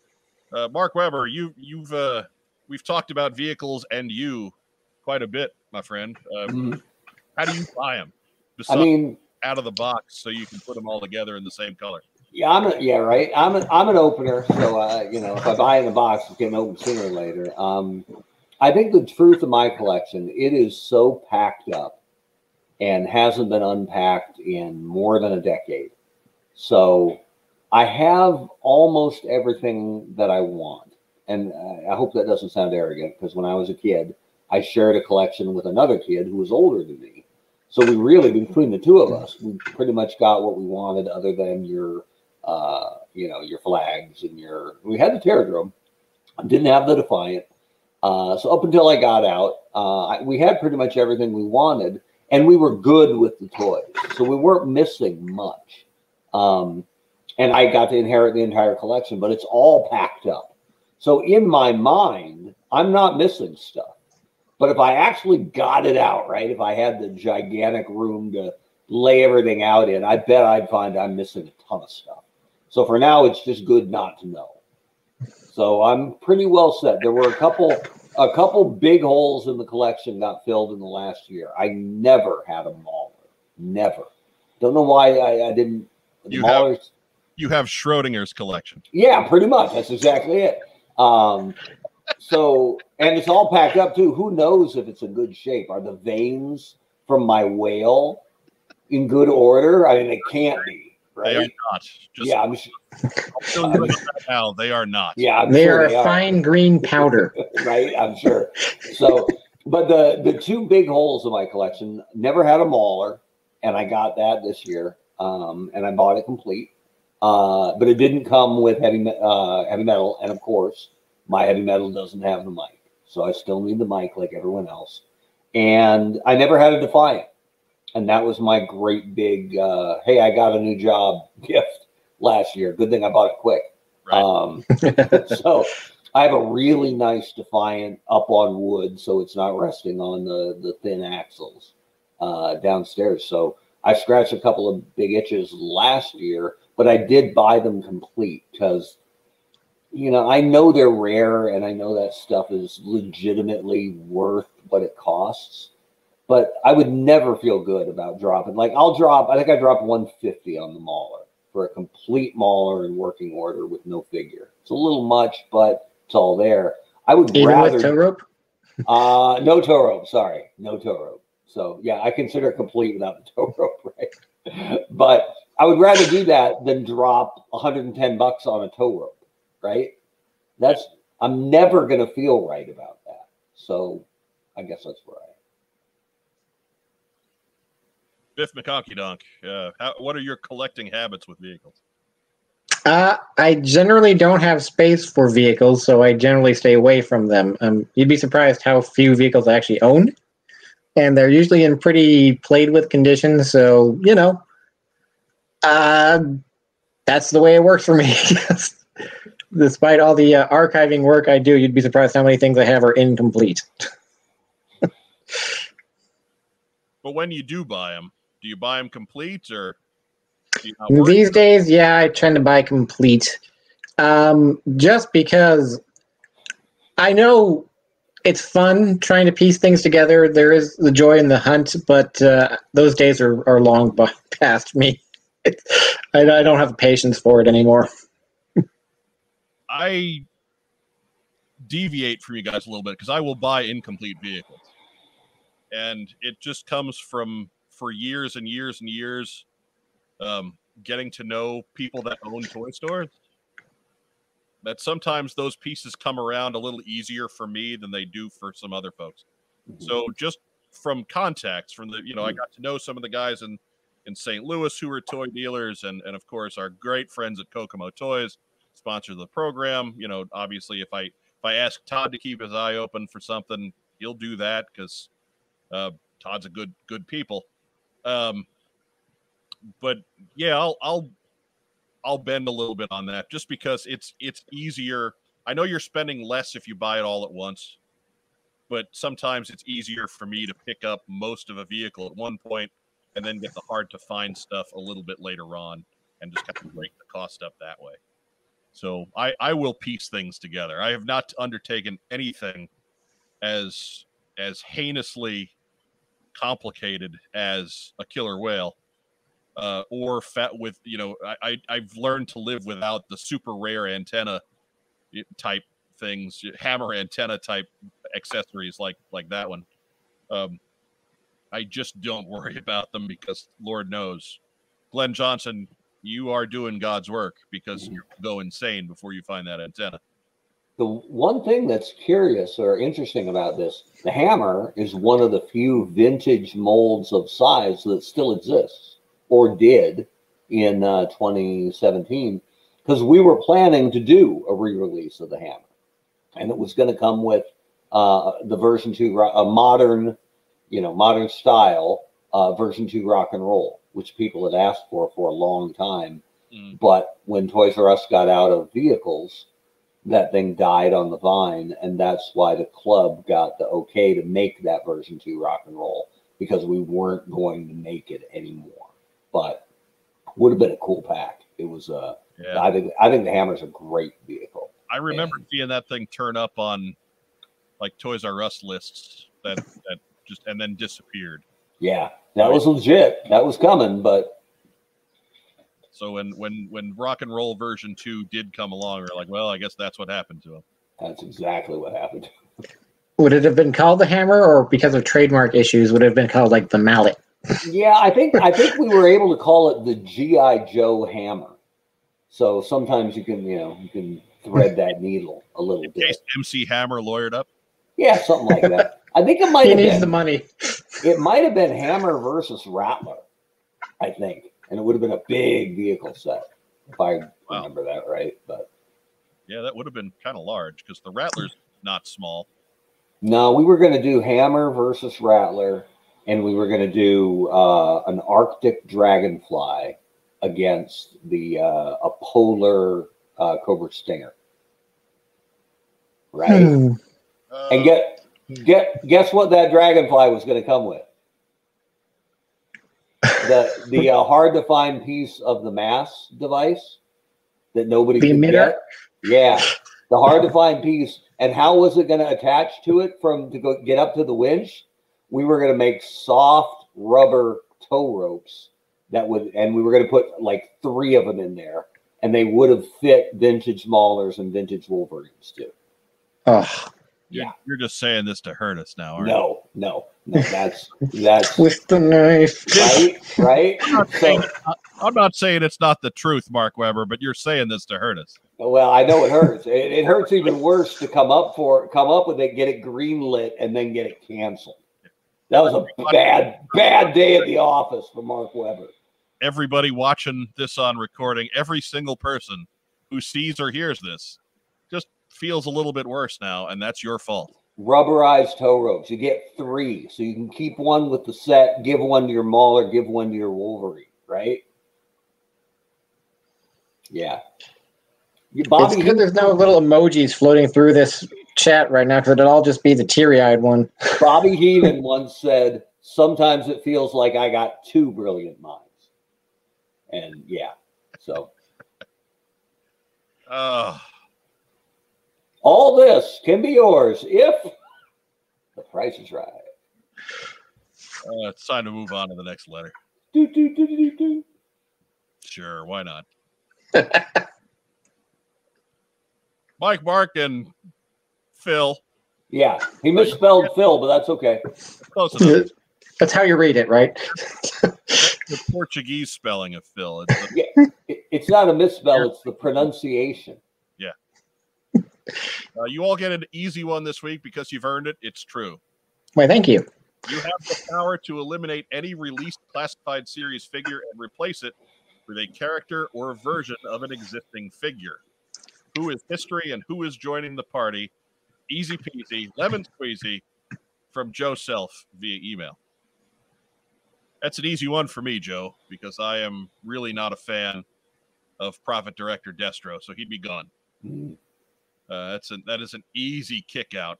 uh, Mark Weber, you you've uh, we've talked about vehicles and you quite a bit, my friend. Uh, mm-hmm. How do you buy them? I mean, out of the box, so you can put them all together in the same color. Yeah, I'm a, yeah right. I'm a, I'm an opener, so uh, you know if I buy in the box, it's getting open sooner or later. Um, I think the truth of my collection, it is so packed up and hasn't been unpacked in more than a decade. So I have almost everything that I want. And I hope that doesn't sound arrogant because when I was a kid, I shared a collection with another kid who was older than me. So we really, between the two of us, we pretty much got what we wanted other than your, uh, you know, your flags and your, we had the Terrordrome, didn't have the Defiant. Uh, so up until I got out, uh, we had pretty much everything we wanted and we were good with the toys. So we weren't missing much. Um, and I got to inherit the entire collection, but it's all packed up. So in my mind, I'm not missing stuff. But if I actually got it out, right, if I had the gigantic room to lay everything out in, I bet I'd find I'm missing a ton of stuff. So for now, it's just good not to know. So I'm pretty well set. There were a couple a couple big holes in the collection got filled in the last year. I never had a mauler. Never. Don't know why I, I didn't. You maulers, have, you have Schrodinger's collection. Yeah, pretty much. That's exactly it. Um, so, and it's all packed up too. Who knows if it's in good shape? Are the veins from my whale in good order? I mean, it can't be. Right? They are not. Just yeah, I'm sure. now they are not. Yeah, I'm they sure are they fine are. green powder. right, I'm sure. So, but the the two big holes in my collection never had a mauler, and I got that this year, um, and I bought it complete. Uh, but it didn't come with heavy uh, heavy metal, and of course, my heavy metal doesn't have the mic, so I still need the mic like everyone else. And I never had a Defiant, and that was my great big uh, "Hey, I got a new job" gift last year. Good thing I bought it quick. Right. Um, so I have a really nice Defiant up on wood, so it's not resting on the the thin axles uh, downstairs. So I scratched a couple of big itches last year, but I did buy them complete because you know, I know they're rare and I know that stuff is legitimately worth what it costs, but I would never feel good about dropping. Like, I'll drop, I think I dropped 150 on the Mauler for a complete Mauler in working order with no figure. It's a little much, but it's all there. I would Even rather. With tow rope? Uh, no tow rope. Sorry. No tow rope. So, yeah, I consider it complete without the tow rope, right? but I would rather do that than drop 110 bucks on a tow rope right? That's I'm never going to feel right about that. So I guess that's where I am. Biff McConkey Donk, uh, how, what are your collecting habits with vehicles? Uh, I generally don't have space for vehicles, so I generally stay away from them. Um, you'd be surprised how few vehicles I actually own, and they're usually in pretty played with conditions. So you know, uh, that's the way it works for me. despite all the uh, archiving work I do, you'd be surprised how many things I have are incomplete. but when you do buy them, do you buy them complete or? These days, yeah, I tend to buy complete, um, just because I know it's fun trying to piece things together. There is the joy in the hunt, but uh, those days are, are long past me. I, I don't have the patience for it anymore. I deviate from you guys a little bit because I will buy incomplete vehicles, and it just comes from for years and years and years, um, getting to know people that own toy stores. That sometimes those pieces come around a little easier for me than they do for some other folks. Mm-hmm. So just from contacts, from the you know, I got to know some of the guys in in St. Louis who are toy dealers, and and of course our great friends at Kokomo Toys sponsor the program. You know, obviously, if I if I ask Todd to keep his eye open for something, he'll do that because uh, Todd's a good good people. Um, but yeah, I'll I'll I'll bend a little bit on that just because it's it's easier. I know you're spending less if you buy it all at once, but sometimes it's easier for me to pick up most of a vehicle at one point and then get the hard to find stuff a little bit later on and just kind of break the cost up that way. So I, I will piece things together. I have not undertaken anything as as heinously complicated as a killer whale uh, or fat with you know I, I have learned to live without the super rare antenna type things hammer antenna type accessories like like that one. Um, i just don't worry about them because lord knows. Glenn johnson you are doing god's work because you go insane before you find that antenna the one thing that's curious or interesting about this, the hammer is one of the few vintage molds of size that still exists or did in uh, 2017 because we were planning to do a re-release of the hammer and it was going to come with uh, the version 2 a modern you know modern style uh, version 2 rock and roll which people had asked for for a long time mm. but when toys r us got out of vehicles that thing died on the vine, and that's why the club got the okay to make that version two rock and roll because we weren't going to make it anymore. But would have been a cool pack. It was uh yeah. I think I think the hammer's a great vehicle. I remember and, seeing that thing turn up on like Toys R Us lists that that just and then disappeared. Yeah, that was legit. That was coming, but so when when when rock and roll version two did come along, we are like, well, I guess that's what happened to him. That's exactly what happened. Would it have been called the hammer, or because of trademark issues, would it have been called like the mallet? yeah, I think I think we were able to call it the GI Joe hammer. So sometimes you can you know you can thread that needle a little In bit. MC Hammer lawyered up. Yeah, something like that. I think it might he have needs been the money. It might have been Hammer versus Rattler. I think and it would have been a big vehicle set if I wow. remember that right. But yeah, that would have been kind of large because the Rattler's not small. No, we were going to do Hammer versus Rattler, and we were going to do uh, an Arctic Dragonfly against the uh, a polar uh, Cobra Stinger. Right, hmm. and get get guess what that Dragonfly was going to come with the the uh, hard to find piece of the mass device that nobody the emitter. Get. Yeah, the hard to find piece. And how was it going to attach to it from to go get up to the winch? We were going to make soft rubber tow ropes that would, and we were going to put like three of them in there, and they would have fit vintage Maulers and vintage Wolverines too. Oh, yeah, you're just saying this to hurt us now, aren't no, you? No, no, that's that's with the knife, right? Right. I'm not, saying, I'm not saying it's not the truth, Mark Weber, but you're saying this to hurt us. Well, I know it hurts. it, it hurts even worse to come up for come up with it, get it greenlit, and then get it canceled. That was a bad, bad day at the office for Mark Weber. Everybody watching this on recording, every single person who sees or hears this, just feels a little bit worse now, and that's your fault. Rubberized tow ropes. You get three, so you can keep one with the set, give one to your Mauler, give one to your Wolverine, right? Yeah. Bobby, it's good there's no little emojis floating through this chat right now because it'd all just be the teary-eyed one. Bobby Heenan once said, "Sometimes it feels like I got two brilliant minds," and yeah, so. Oh. All this can be yours if the price is right. Uh, it's time to move on to the next letter. Do, do, do, do, do. Sure, why not? Mike, Mark, and Phil. Yeah, he misspelled Phil, but that's okay. Close enough. That's how you read it, right? the Portuguese spelling of Phil. It's, a- yeah, it's not a misspell; it's the pronunciation. Uh, you all get an easy one this week because you've earned it. It's true. Why, thank you. You have the power to eliminate any released classified series figure and replace it with a character or a version of an existing figure. Who is history and who is joining the party? Easy peasy, lemon squeezy from Joe Self via email. That's an easy one for me, Joe, because I am really not a fan of Prophet Director Destro, so he'd be gone. Mm. Uh, that's a, that is an easy kick out.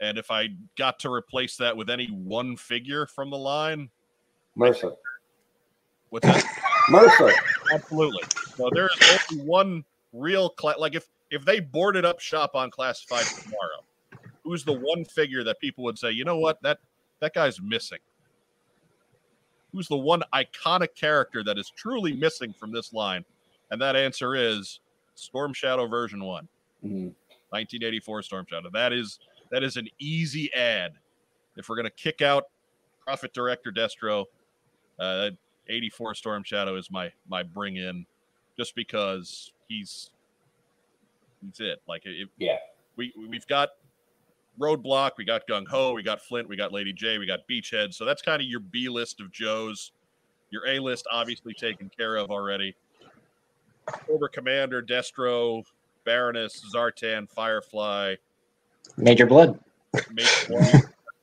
And if I got to replace that with any one figure from the line, Mercer. what's that? Mercer. Absolutely. So there is only one real like if if they boarded up shop on classified tomorrow, who's the one figure that people would say, you know what, that that guy's missing? Who's the one iconic character that is truly missing from this line? And that answer is Storm Shadow version one. Mm. 1984 Storm Shadow. That is that is an easy ad. If we're gonna kick out Prophet Director Destro, uh, 84 Storm Shadow is my my bring in, just because he's he's it. Like if Yeah. we we've got Roadblock, we got Gung Ho, we got Flint, we got Lady Jaye, we got Beachhead. So that's kind of your B list of Joes. Your A list obviously taken care of already. Cobra Commander, Destro, Baroness, Zartan, Firefly, Major Blood. Major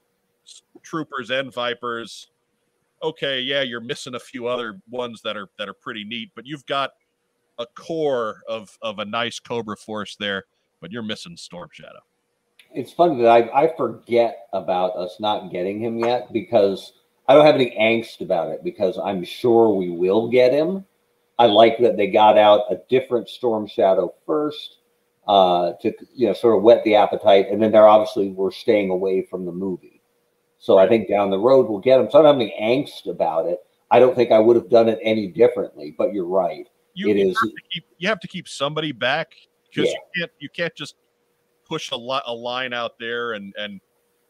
Troopers and Vipers. Okay, yeah, you're missing a few other ones that are that are pretty neat, but you've got a core of of a nice Cobra force there, but you're missing Storm Shadow. It's funny that I, I forget about us not getting him yet because I don't have any angst about it because I'm sure we will get him. I like that they got out a different Storm Shadow first uh, to you know sort of whet the appetite, and then they're obviously we're staying away from the movie. So I think down the road we'll get them. So I don't have any angst about it. I don't think I would have done it any differently. But you're right. You, It you is- have to keep you have to keep somebody back because Yeah. you can't you can't just push a, li- a line out there and and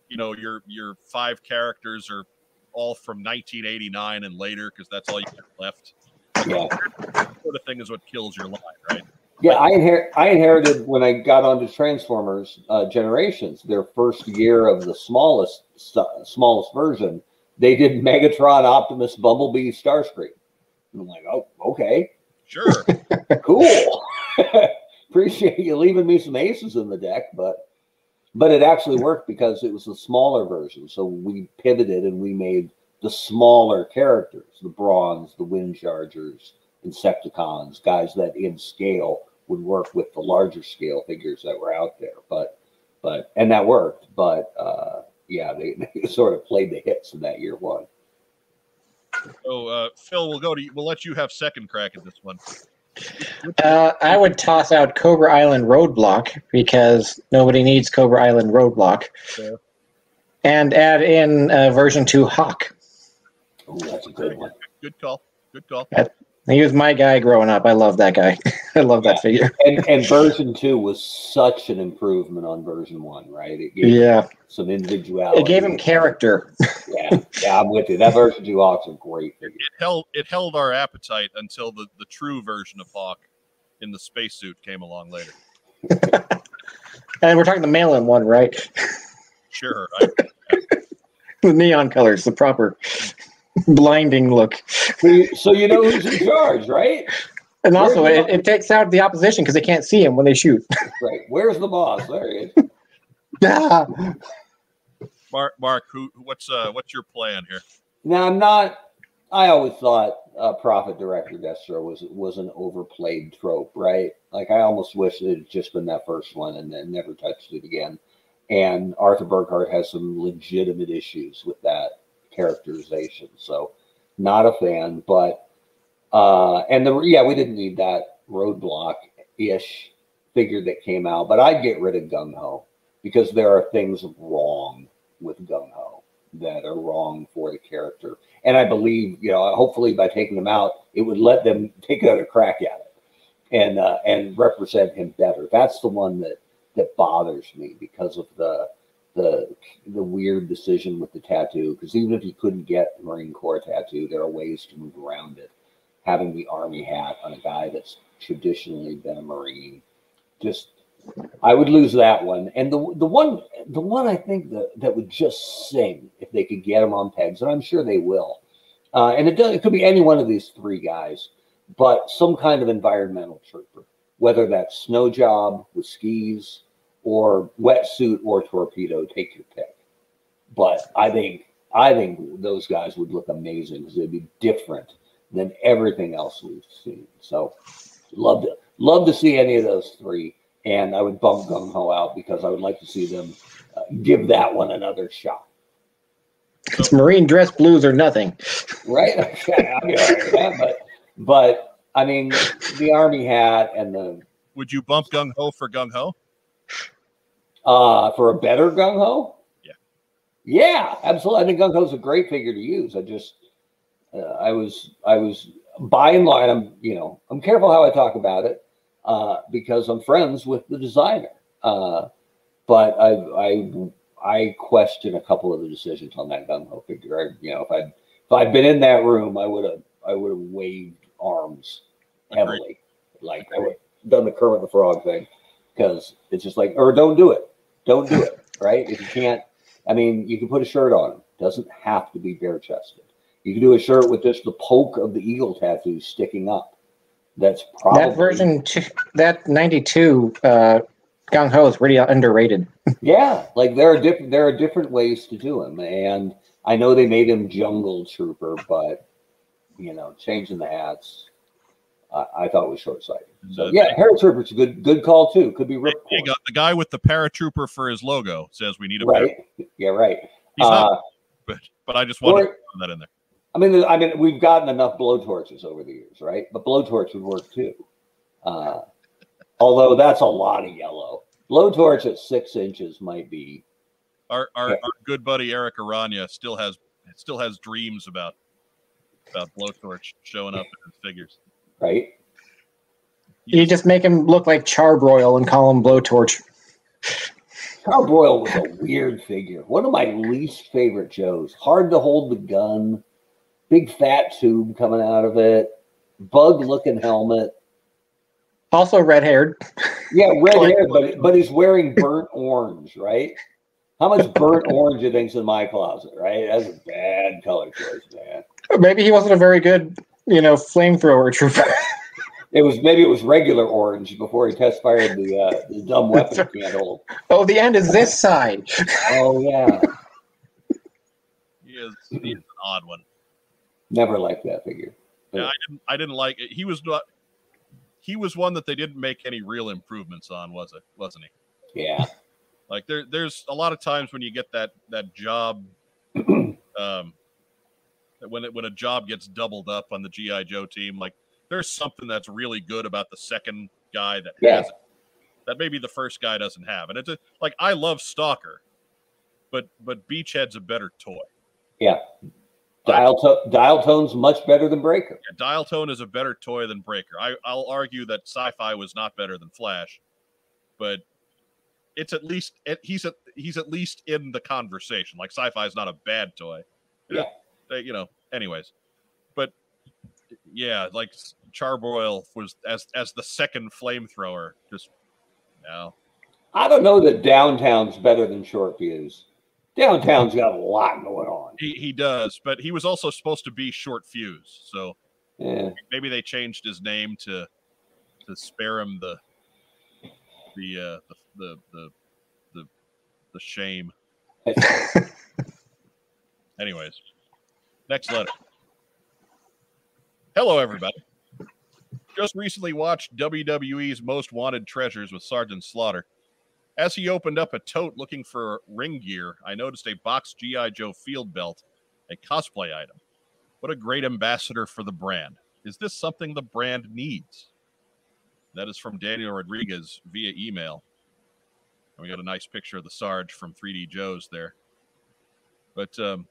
you know your your five characters are all from 1989 and later because that's all you got left. Yeah. That sort of thing is what kills your line, right? Yeah, I inher- I inherited when I got onto Transformers uh, Generations, their first year of the smallest st- smallest version. They did Megatron, Optimus, Bumblebee, Starscream. And I'm like, oh, okay, Sure. cool. Appreciate you leaving me some aces in the deck, but but it actually worked because it was a smaller version. So we pivoted and we made the smaller characters, the Brawns, the Wind Chargers, Insecticons, guys that in scale would work with the larger scale figures that were out there. But but and that worked. But uh, yeah, they, they sort of played the hits in that year one. So uh, Phil, we'll go to you. We'll let you have second crack at this one. Uh, I would toss out Cobra Island Roadblock because nobody needs Cobra Island Roadblock. Fair. And add in uh, version 2 Hawk. Oh, that's a good one. Good call. Good call. He was my guy growing up. I love that guy. I love that figure. And and version two was such an improvement on version one, right? It gave Yeah. some individuality. It gave him character. Yeah, yeah, I'm with you. That version two Hawk's a great figure. It held it held our appetite until the the true version of Hawk in the spacesuit came along later. And we're talking the mail-in one, right? Sure. I, The neon colors, the proper blinding look. So you, so you know who's in charge, right? And also, it, it takes out the opposition because they can't see him when they shoot. Right. Where's the boss? There he is. Ah. Mark, Mark, who what's uh what's your plan here? Now I'm not. I always thought uh, Prophet Director Destro was was an overplayed trope, right? Like I almost wish it had just been that first one and then never touched it again. And Arthur Burkhart has some legitimate issues with that characterization, so not a fan. But uh, and the yeah, we didn't need that roadblock ish figure that came out, but I'd get rid of Gung Ho because there are things wrong with Gung Ho that are wrong for the character. And I believe, you know, hopefully by taking them out, it would let them take another crack at it and uh, and represent him better. That's the one that that bothers me because of the the the weird decision with the tattoo. Because even if you couldn't get Marine Corps tattoo, there are ways to move around it. Having the army hat on a guy that's traditionally been a Marine, just I would lose that one. And the the one the one I think that that would just sing if they could get him on pegs, and I'm sure they will. Uh, and it does, it could be any one of these three guys, but some kind of environmental trooper, whether that's snow job with skis or wetsuit or torpedo, take your pick. But I think I think those guys would look amazing because they'd be different than everything else we've seen. So love to love to see any of those three, and I would bump Gung Ho out because I would like to see them uh, give that one another shot. It's marine dress blues or nothing. Right? I mean, yeah, but but I mean the army hat and the Would you bump Gung Ho for Gung Ho? Uh for a better gung ho. Yeah. Yeah, absolutely. I think gung ho is a great figure to use. I just uh, I was I was by and large I'm you know I'm careful how I talk about it uh, because I'm friends with the designer. Uh, but I I I question a couple of the decisions on that gung ho figure. I, you know, if I if I'd been in that room, I would have I would have waved arms heavily, like I would done the Kermit the Frog thing because it's just like or don't do it, don't do it, right? If you can't, I mean, you can put a shirt on him. Doesn't have to be bare chested. You can do a shirt with just the poke of the eagle tattoo sticking up. That's probably That version, two, that 92 uh, Gung Ho is really underrated. Yeah, like there are different there are different ways to do him, and I know they made him Jungle Trooper, but you know, changing the hats, I, I thought was short sighted. So Uh, yeah, Harold Trooper's a good good call too. Could be got the guy with the paratrooper for his logo says we need a right? Yeah, right. He's not, Uh, but, but I just wanted or- to put that in there. I mean, I mean, we've gotten enough blowtorches over the years, right? But blowtorch would work too. Uh, although that's a lot of yellow. Blowtorch at six inches might be Our our, Yeah. our good buddy Eric Aranya still has still has dreams about about blowtorch showing up in his figures. Right. You just make him look like Charbroil and call him Blowtorch. Cowboy was a weird figure. One of my least favorite shows. Hard to hold the gun. Big fat tube coming out of it. Bug looking helmet. Also red haired. Yeah, red hair, but but he's wearing burnt orange, right? How much burnt orange you think's in my closet, right? That's a bad color choice, man. Maybe he wasn't a very good, you know, flamethrower trooper. It was maybe it was regular orange before he test fired the uh, the dumb weapon he can't hold. oh, the end is this side. Oh yeah, He is he is an odd one. never liked that figure. Yeah, I didn't I didn't like it. He was not he was one that they didn't make any real improvements on, was it? Wasn't he? Yeah, Like there there's a lot of times when you get that that job um when it, when a job gets doubled up on the GI Joe team, like there's something that's really good about the second guy that Yeah. has it that maybe the first guy doesn't have. And it's a, like I love Stalker, but but Beachhead's a better toy. Yeah. Dial to- dial tone's much better than Breaker. Yeah, Dial Tone is a better toy than Breaker. I, I'll argue that Sci-Fi was not better than Flash, but it's at least it, he's at he's at least in the conversation. Like Sci-Fi is not a bad toy. Yeah. Uh, you know. Anyways, but yeah, like Charbroil was as as the second flamethrower. Just no. I don't know that downtown's better than short fuse. Downtown's got a lot going on. He he does, but he was also supposed to be short fuse, so Yeah. maybe they changed his name to to spare him the the uh the the the the, the shame anyways next letter hello everybody just recently watched wwe's most wanted treasures with sergeant slaughter as he opened up a tote looking for ring gear i noticed a box gi joe field belt a cosplay item what a great ambassador for the brand is this something the brand needs? That is from Daniel Rodriguez via email. And we got a nice picture of the Sarge from 3D Joe's there. But um,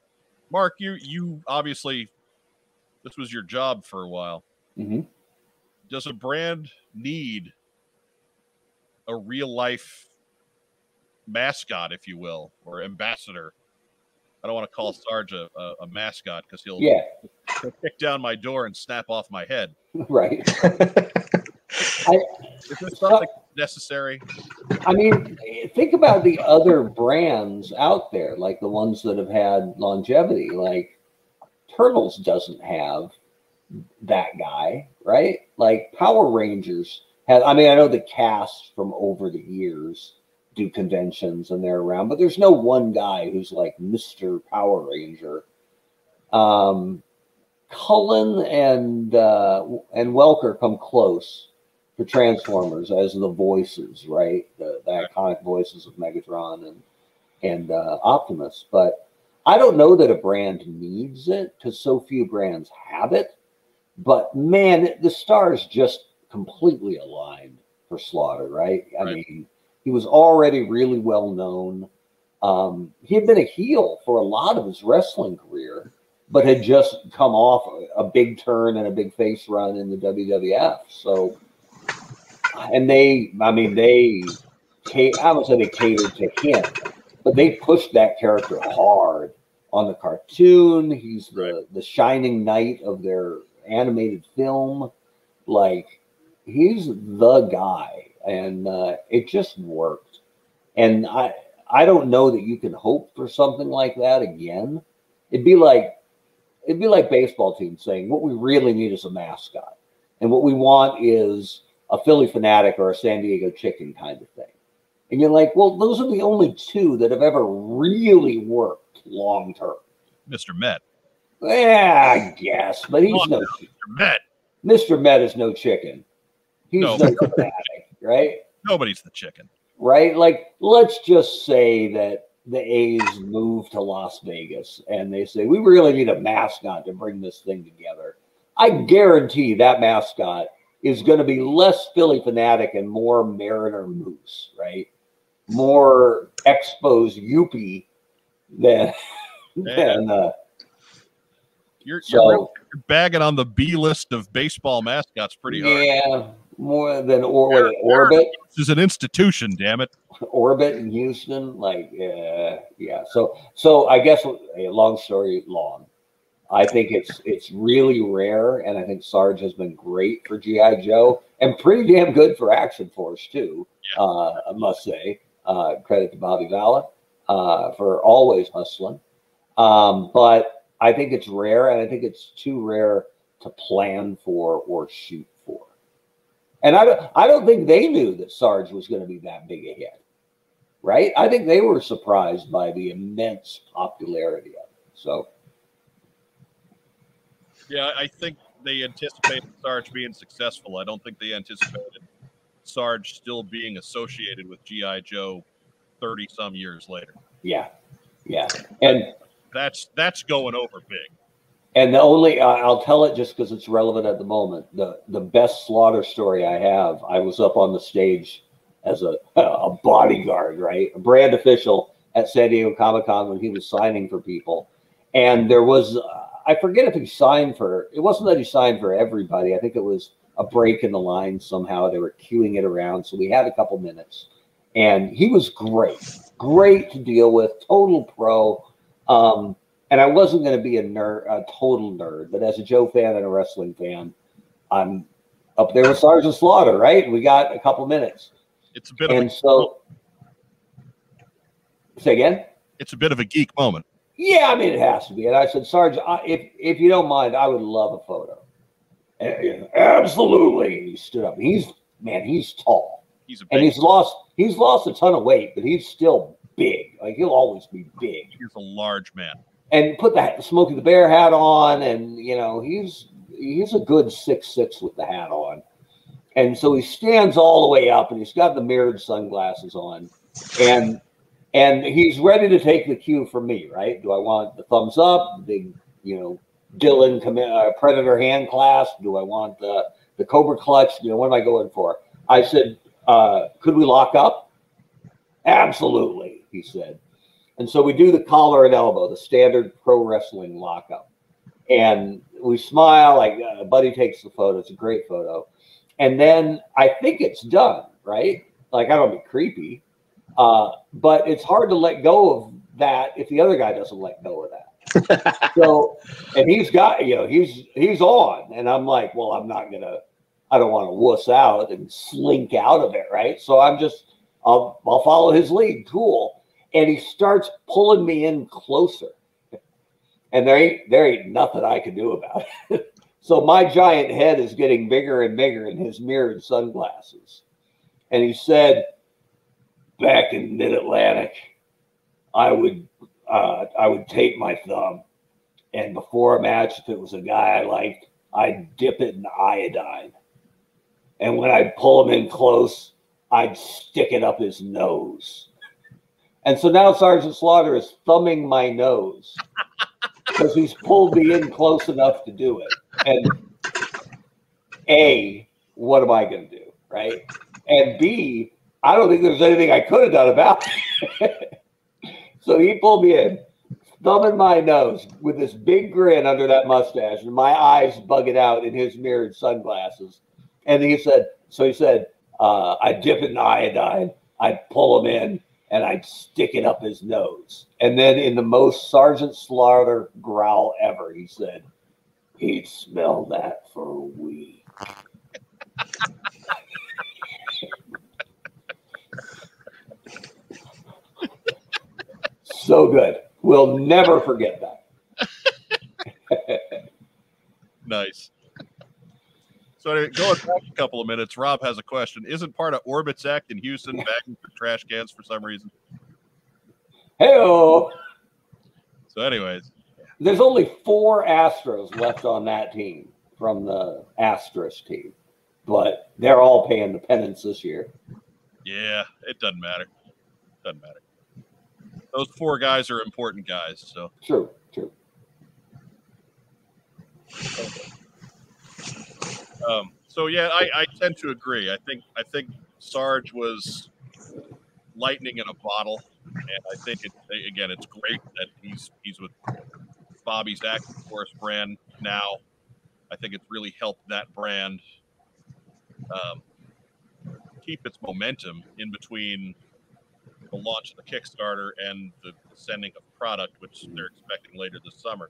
Mark, you you obviously this was your job for a while. hmm Does a brand need a real life mascot, if you will, or ambassador? I don't want to call Sarge a, a, a mascot because he'll, Yeah. kick down my door and snap off my head. Right. Something necessary? I mean, think about the other brands out there, like the ones that have had longevity. Like Turtles doesn't have that guy, right? Like Power Rangers have. I mean, I know the cast from over the years do conventions and they're around, but there's no one guy who's like Mr. Power Ranger. Um, Cullen and uh, and Welker come close for Transformers as the voices, right? The, the iconic voices of Megatron and and uh, Optimus. But I don't know that a brand needs it because so few brands have it. But man, the stars just completely aligned for Slaughter, right? I Right. mean, he was already really well known. Um, he had been a heel for a lot of his wrestling career, but had just come off a, a big turn and a big face run in the WWF. So, and they, I mean, they, I don't say they catered to him, but they pushed that character hard on the cartoon. He's the the shining knight of their animated film. Like he's the guy, and uh, it just worked. And I I don't know that you can hope for something like that again. It'd be like it'd be like baseball teams saying what we really need is a mascot, and what we want is a Phillie Phanatic or a San Diego chicken kind of thing. And you're like, well, those are the only two that have ever really worked long term. Mr. Met. Yeah, I guess, but he's no Mr. Met. Mr. Met is no chicken. He's No. no, fanatic, right? Nobody's the chicken. Right? Like, let's just say that the A's move to Las Vegas and they say, we really need a mascot to bring this thing together. I guarantee that mascot is going to be less Phillie Phanatic and more Mariner Moose, right? More Expos Youppi than, than uh, You're, so. you're, bagging on the B list of baseball mascots pretty hard. Yeah, more than or orbit, This is an institution, damn it. orbit in Houston. Like, yeah, yeah. So, so I guess a long story long. I think it's it's really rare, and I think Sarge has been great for GI Joe and pretty damn good for Action Force too. Yeah. Uh, I must say, uh, credit to Bobby Valla uh, for always hustling. Um, but I think it's rare, and I think it's too rare to plan for or shoot for. And I don't, I don't think they knew that Sarge was going to be that big a hit, right? I think they were surprised by the immense popularity of it. So, Yeah, I think they anticipated Sarge being successful. I don't think they anticipated Sarge still being associated with GI Joe 30 some years later. yeah, yeah. And That's that's going over big. and the only I'll tell it just because it's relevant at the moment. The the best slaughter story I have. I was up on the stage as a a bodyguard, right, a brand official at San Diego Comic Con when he was signing for people, and there was uh, I forget if he signed for. It wasn't that he signed for everybody. I think it was a break in the line somehow. They were queuing it around, so we had a couple minutes, and he was great, great to deal with, total pro. Um, and I wasn't going to be a nerd, a total nerd, but as a Joe fan and a wrestling fan, I'm up there with Sergeant Slaughter, right? We got a couple minutes, It's a bit of and a, so say again. it's a bit of a geek moment. Yeah, I mean it has to be. And I said, Sarge, I, if if you don't mind, I would love a photo. And, absolutely. He stood up. He's man, he's tall, He's a and he's lost he's lost a ton of weight, but he's still big. Like he'll always be big. he's a large man. and put the Smokey the Bear hat on, and you know he's he's a good six six with the hat on, and so he stands all the way up, and he's got the mirrored sunglasses on, and and he's ready to take the cue from me. Right? Do I want the thumbs up, the you know Dillon comm- uh, Predator hand clasp? Do I want the the Cobra clutch? You know what am I going for? I said, uh, could we lock up? Absolutely, he said. And so we do the collar and elbow, the standard pro wrestling lockup. And we smile, like uh, Buddy takes the photo. It's a great photo. And then I think it's done, right? Like, I don't be creepy, uh, but it's hard to let go of that if the other guy doesn't let go of that. so, and he's got, you know, he's he's on, and I'm like, well, I'm not gonna, I don't want to wuss out and slink out of it, right? So I'm just, I'll I'll follow his lead, cool and he starts pulling me in closer. And there ain't there ain't nothing I can do about it. so my giant head is getting bigger and bigger in his mirrored sunglasses. And he said, back in Mid Atlantic, I would uh, I would tape my thumb, and before a match, if it was a guy I liked, I'd dip it in iodine, and when I'd pull him in close, I'd stick it up his nose. And so now Sergeant Slaughter is thumbing my nose because he's pulled me in close enough to do it. And A, what am I going to do? Right. And B, I don't think there's anything I could have done about it. so he pulled me in, thumbing my nose with this big grin under that mustache and my eyes bugging out in his mirrored sunglasses. And he said, so he said, uh, I'd dip it in iodine, I'd pull him in, and I'd stick it up his nose. And then, in the most Sergeant Slaughter growl ever, he said, He'd smell that for a week. So good. We'll never forget that. nice. So anyway, going back a couple of minutes, Rob has a question. Isn't part of Orbit's act in Houston bagging for trash cans for some reason? Hello. So, anyways, there's only four Astros left on that team from the Astros team, but they're all paying the penance this year. Yeah, it doesn't matter. Doesn't matter. Those four guys are important guys. So true, true. Um, so yeah, I, I tend to agree. I think I think Sarge was lightning in a bottle, and I think it again it's great that he's he's with Bobby's Action Force brand now. I think it's really helped that brand um, keep its momentum in between the launch of the Kickstarter and the sending of product, which they're expecting later this summer.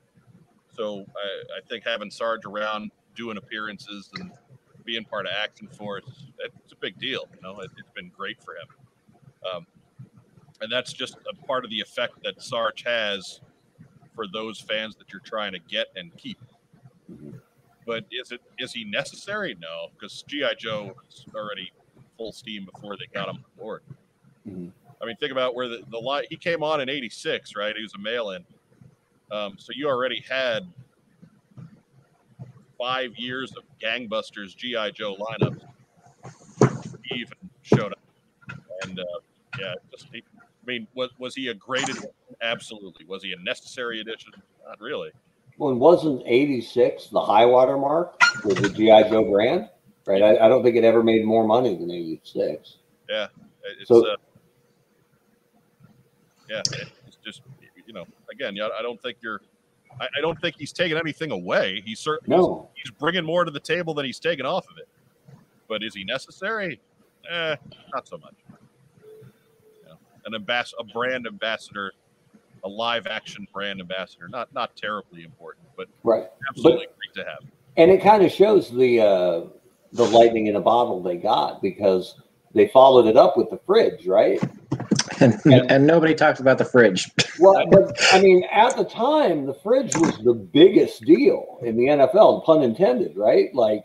So I, I think having Sarge around doing appearances and being part of Action Force, it's a big deal. You know, it, has been great for him. Um, and that's just a part of the effect that Sarge has for those fans that you're trying to get and keep. But is it is he necessary? No, because GI Joe was already full steam before they got him on board. Mm-hmm. I mean, think about where the the line he came on in '86, right? He was a mail-in, um, so you already had five years of gangbusters GI Joe lineups. He even showed up, and uh, yeah, just he, I mean, was was he a great addition? Absolutely. Was he a necessary addition? Not really. Well, wasn't '86 the high water mark for the GI Joe brand? Right. I, I, don't think it ever made more money than '86. Yeah. It's, so, uh, yeah, it's just you know, again, I don't think you're I, I don't think he's taking anything away. He's certainly no. he's, he's bringing more to the table than he's taking off of it. But is he necessary? Eh, not so much. Yeah. An ambas- a brand ambassador, a live action brand ambassador, not not terribly important, but right, absolutely but, great to have. And it kind of shows the uh, the lightning in a bottle they got because they followed it up with the fridge, right? And, and, and nobody talks about the fridge. well, but I mean, at the time, the fridge was the biggest deal in the NFL, pun intended, right? Like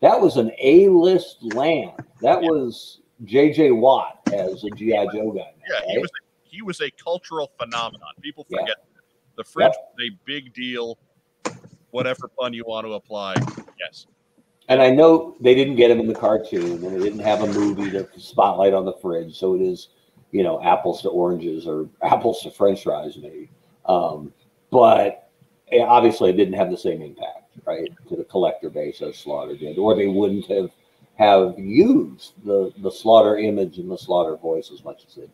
that was an A-list land. That yeah. was J.J. Watt as a GI Joe guy. yeah, right? he was a, he was a cultural phenomenon. People forget yeah. the fridge yep. was a big deal. Whatever pun you want to apply, yes. And I know they didn't get him in the cartoon, and they didn't have a movie to spotlight on the fridge, so it is you know, apples to oranges or apples to French fries, maybe. Um, but obviously, it didn't have the same impact, right, to the collector base as Slaughter did, or they wouldn't have have used the the Slaughter image and the Slaughter voice as much as they did.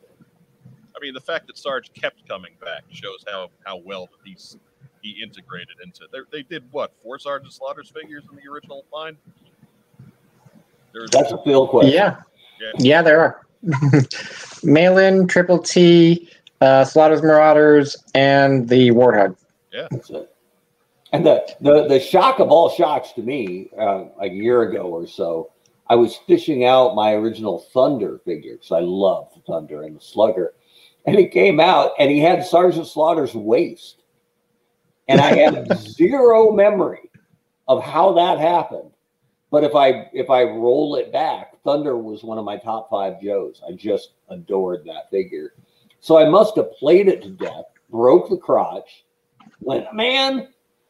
I mean, the fact that Sarge kept coming back shows how how well he's he integrated into. They, they did what four Sergeant Slaughter's figures in the original line. There's That's a field question. Yeah. yeah, yeah, there are. Mail-in, Triple T, uh, Slaughter's Marauders, and the Warthog. Yeah. And the, the the shock of all shocks to me, uh, a year ago or so, I was fishing out my original Thunder figure because I love Thunder and the Slugger, and he came out and he had Sergeant Slaughter's waist, and I had zero memory of how that happened But if I if I roll it back, Thunder was one of my top five Joes. I just adored that figure. So I must have played it to death, broke the crotch, went, man,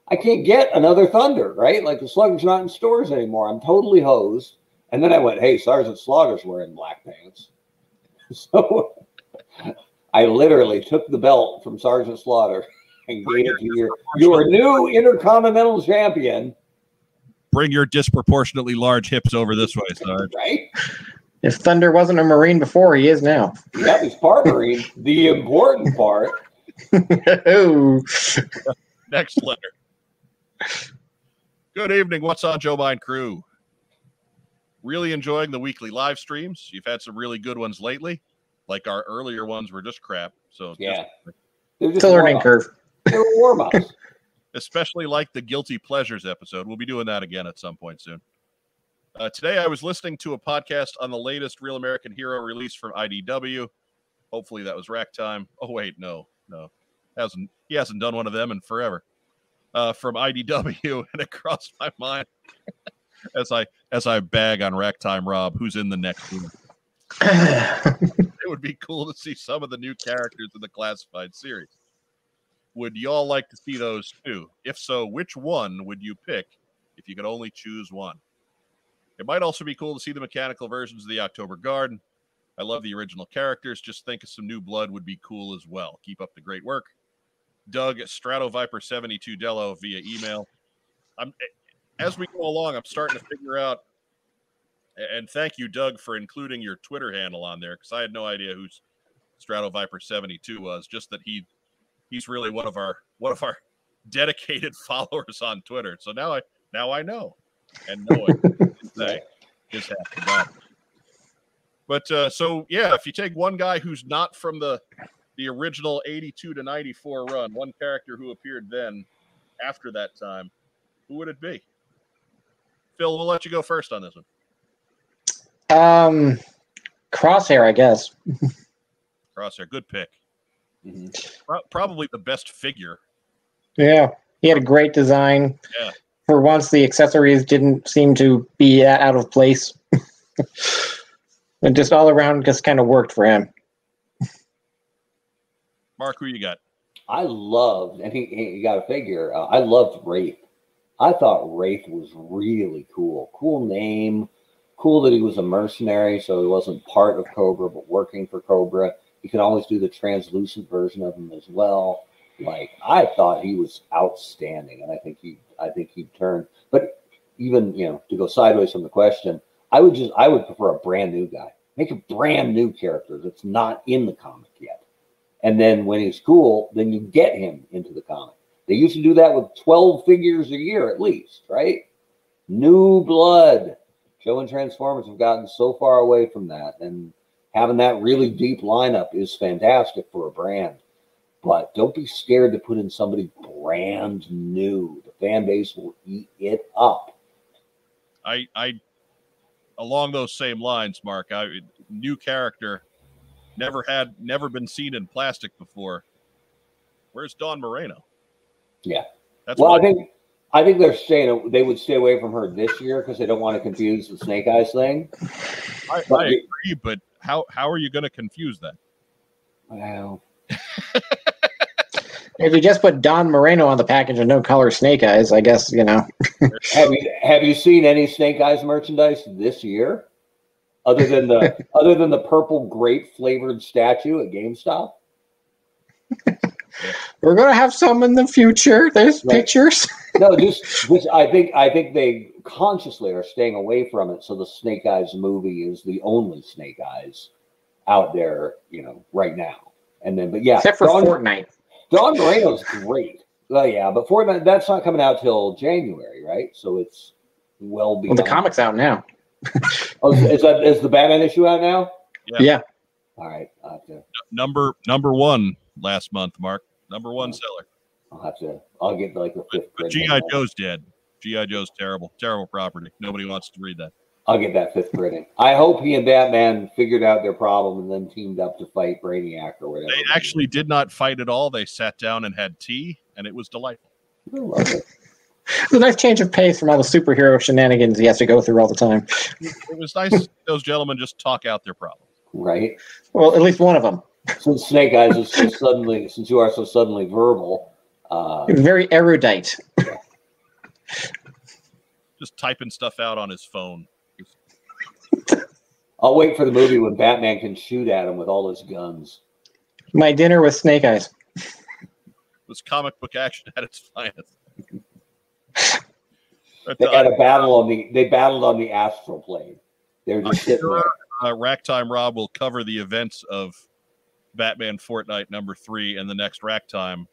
I can't get another Thunder, right? Like the Slugger's not in stores anymore. I'm totally hosed. And then I went, hey, Sergeant Slaughter's wearing black pants. So I literally took the belt from Sergeant Slaughter and gave it to your, your new Intercontinental Champion. Bring your disproportionately large hips over this way, Sarge. Right? If Thunder wasn't a Marine before, he is now. Yeah, he's part Marine. the important part. oh, Next letter. Good evening. What's on Joe Mind Crew? Really enjoying the weekly live streams. You've had some really good ones lately. Like our earlier ones were just crap. So Yeah. just- it's a learning curve. They were warm ups. especially like the guilty pleasures episode. We'll be doing that again at some point soon. Uh, today, I was listening to a podcast on the latest Real American Hero release from IDW. Hopefully, that was Rack Time. Oh wait, no, no, hasn't he hasn't done one of them in forever. Uh, from IDW, and it crossed my mind as I as I bag on Rack Time Rob, who's in the next room. It would be cool to see some of the new characters in the classified series. Would y'all like to see those too? If so, which one would you pick if you could only choose one? It might also be cool to see the mechanical versions of the Oktober Guard. I love the original characters. Just think of some new blood would be cool as well. Keep up the great work. Doug Strato Viper 72 Dello via email. I'm eh, as we go along, I'm starting to figure out and thank you, Doug, for including your Twitter handle on there because I had no idea who Strato Viper 72 was, just that he he's really one of our one of our dedicated followers on Twitter. So now I now I know and know it say is half the battle. But uh, so yeah, if you take one guy who's not from the the original 82 to 94 run, one character who appeared then after that time, who would it be? Phil, we'll let you go first on this one. um, Crosshair, I guess. Crosshair, good pick. Mhm. Pro- probably the best figure. Yeah, he had a great design. Yeah. For once, the accessories didn't seem to be a- out of place. and just all around, just kind of worked for him. Mark, who you got? I loved, and he, he got a figure. Uh, I loved Wraith. I thought Wraith was really cool. Cool name. Cool that he was a mercenary, so he wasn't part of Cobra, but working for Cobra. You can always do the translucent version of him as well. Like I thought he was outstanding, and I think he, I think he'd turn. But even you know, to go sideways from the question, I would just, I would prefer a brand new guy. Make a brand new character that's not in the comic yet. And then when he's cool, then you get him into the comic. They used to do that with 12 figures a year at least, right? New blood. Joe and Transformers have gotten so far away from that. And having that really deep lineup is fantastic for a brand. But don't be scared to put in somebody brand new. The fan base will eat it up. I, I, along those same lines, Mark. I new character, never had, never been seen in plastic before. Where's Dawn Moreno? Yeah. that's well, I think I think they're staying. They would stay away from her this year because they don't want to confuse the Snake Eyes thing. I, but I agree. But how how are you going to confuse that? Well, If you just put Dawn Moreno on the package and no color Snake Eyes, I guess you know. have you have you seen any Snake Eyes merchandise this year, other than the other than the purple grape flavored statue at GameStop? We're gonna have some in the future. There's Right. pictures. No, just, just I think I think they consciously are staying away from it. So the Snake Eyes movie is the only Snake Eyes out there, you know, right now. And then, but yeah, Except for Dawn, Fortnite. Dawn Moreno's great. Well, yeah, but Fortnite that's not coming out till January, right? So it's well Well, the comic's out now. Oh, is, is that is the Batman issue out now? Yeah. Yeah. All right, I'll have to. Number number one last month, Mark. Number one seller. I'll have to. I'll get like the fifth. But print GI. Joe's dead. GI Joe's terrible, terrible property. Nobody wants to read that. I'll get that fifth printing. I hope he and Batman figured out their problem and then teamed up to fight Brainiac or whatever. They actually did not fight at all. They sat down and had tea, and it was delightful. I love it. It's a nice change of pace from all the superhero shenanigans he has to go through all the time. It was nice to see those gentlemen just talk out their problems. Right. Well, at least one of them. Since Snake Eyes is so suddenly, since you are so suddenly verbal, uh, Very erudite. Just typing stuff out on his phone. I'll wait for the movie when Batman can shoot at him with all his guns. My dinner with Snake Eyes. It was comic book action at its finest. But, They had a battle on the. They battled on the astral plane. They were I'm just sitting sure there. uh, Rack Time Rob will cover the events of Batman Fortnite number three and the next Rack Time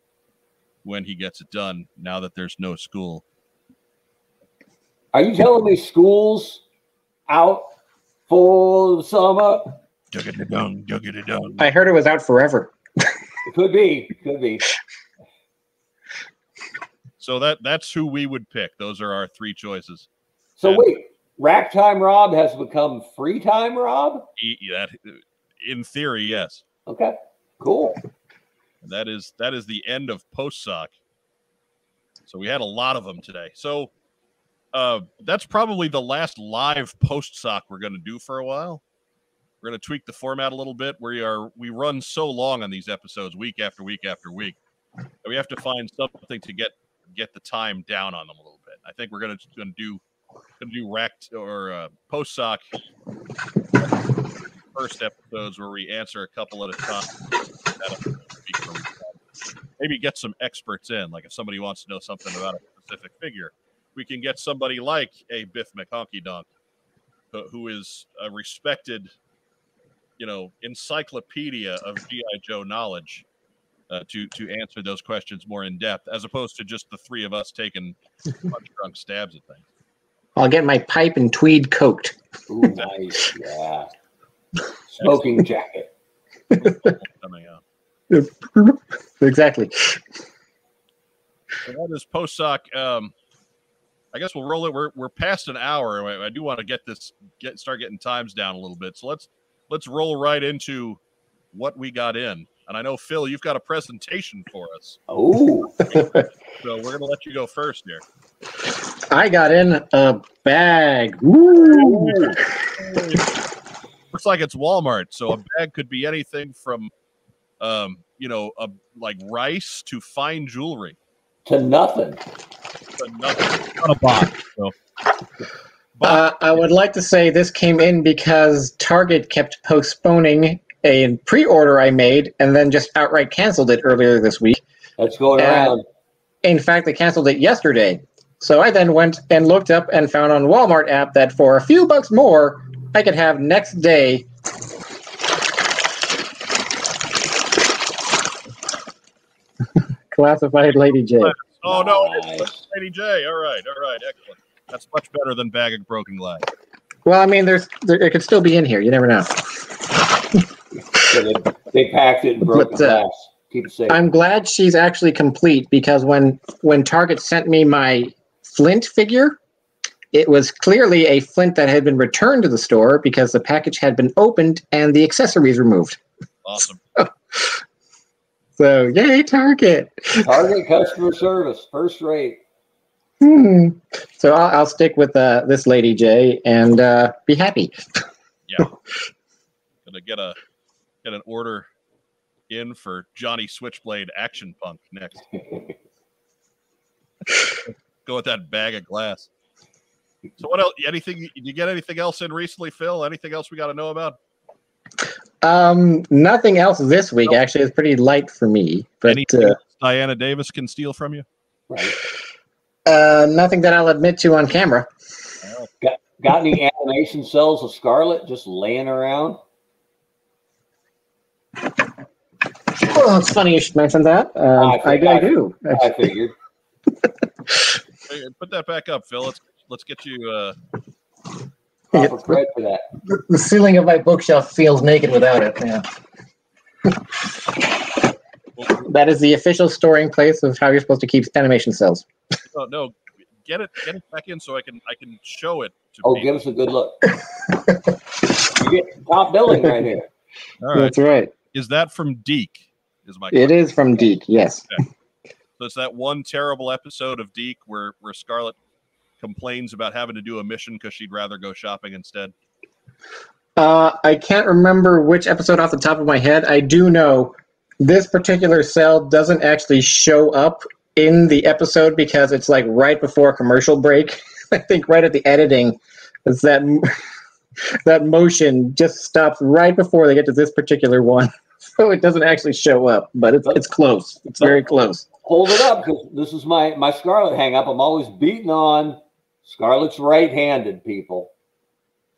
when he gets it done. Now that there's no school, Are you telling me school's out for the summer? Dug-a-da-dung, dug-a-da-dung. I heard it was out forever. It could be. Could be. so that that's who we would pick. Those are our three choices. So Yeah. wait, rack time Rob has become free time Rob. That, in theory, yes. Okay, cool. That is that is the end of post sock. So we had a lot of them today. So uh, that's probably the last live post sock we're going to do for a while. We're going to tweak the format a little bit. We are we run so long on these episodes, week after week after week, that we have to find something to get get the time down on them a little bit. I think we're going to going to do going to do racked or uh, post sock first episodes where we answer a couple at a time. That'll be from- Maybe get some experts in, like if somebody wants to know something about a specific figure, we can get somebody like a Biff McHonky Dunk, who- who is a respected, you know, encyclopedia of GI Joe knowledge, uh, to to answer those questions more in depth, as opposed to just the three of us taking punch drunk stabs at things. I'll get my pipe and tweed coked. Ooh, nice. Yeah. Smoking jacket. Coming out. exactly. So that is post sock. Um, I guess we'll roll it. We're we're past an hour. I, I do want to get this get start getting times down a little bit. So let's let's roll right into what we got in. And I know Phil, you've got a presentation for us, Oh, so we're gonna let you go first here. I got in a bag. Woo! Looks like it's Walmart, so a bag could be anything from, um, you know, a, like rice to fine jewelry. to nothing. But nothing, not a box. So. Uh, I would like to say this came in because Target kept postponing a pre-order I made and then just outright canceled it earlier this week. That's going Yeah. around. In fact, they canceled it yesterday. So I then went and looked up and found on Walmart app that for a few bucks more, I could have next day. Classified Lady Jaye. oh no, Nice. Lady Jaye. All right, all right, excellent. That's much better than bag of broken glass. Well, I mean, there's there, it could still be in here. You never know. They, they packed it and broke But, the uh, glass. Keep it safe. I'm glad she's actually complete because when when Target sent me my Flint figure, it was clearly a Flint that had been returned to the store because the package had been opened and the accessories removed. Awesome. So yay, Target! Target customer service, first rate. Hmm. So I'll, I'll stick with uh, this Lady Jaye, and uh, be happy. Yeah. Gonna get a get an order in for Johnny Switchblade Action Punk next. Go with that bag of glass. So what else? Anything? Did you get anything else in recently, Phil? Anything else we got to know about? Um, nothing else this week. Actually, it's pretty light for me. But Anything uh, Diana Davis can steal from you? Right. uh, nothing that I'll admit to on camera. Got any animation cells of Scarlett just laying around? Well, it's funny you should mention that. Um, I I, I, I- do. I figured. Hey, Put that back up, Phil. Let's let's get you. Uh, Proper credit for that. The, the ceiling of my bookshelf feels naked without it. Yeah. That is the official storing place of how you're supposed to keep animation cells. oh no, get it get it back in so I can I can show it to Oh, people. give us a good look. you get top billing right here. All right. That's right. Is that from DiC? Is my It is from DiC. Yes. So it's that one terrible episode of DiC where where Scarlett complains about having to do a mission because she'd rather go shopping instead. Uh, I can't remember which episode off the top of my head. I do know this particular cell doesn't actually show up in the episode because it's like right before a commercial break. I think right at the editing, it's that that motion just stops right before they get to this particular one, so it doesn't actually show up. But it's it's close. It's very close. Hold it up because this is my my Scarlett hang up. I'm always beating on Scarlett's right-handed people.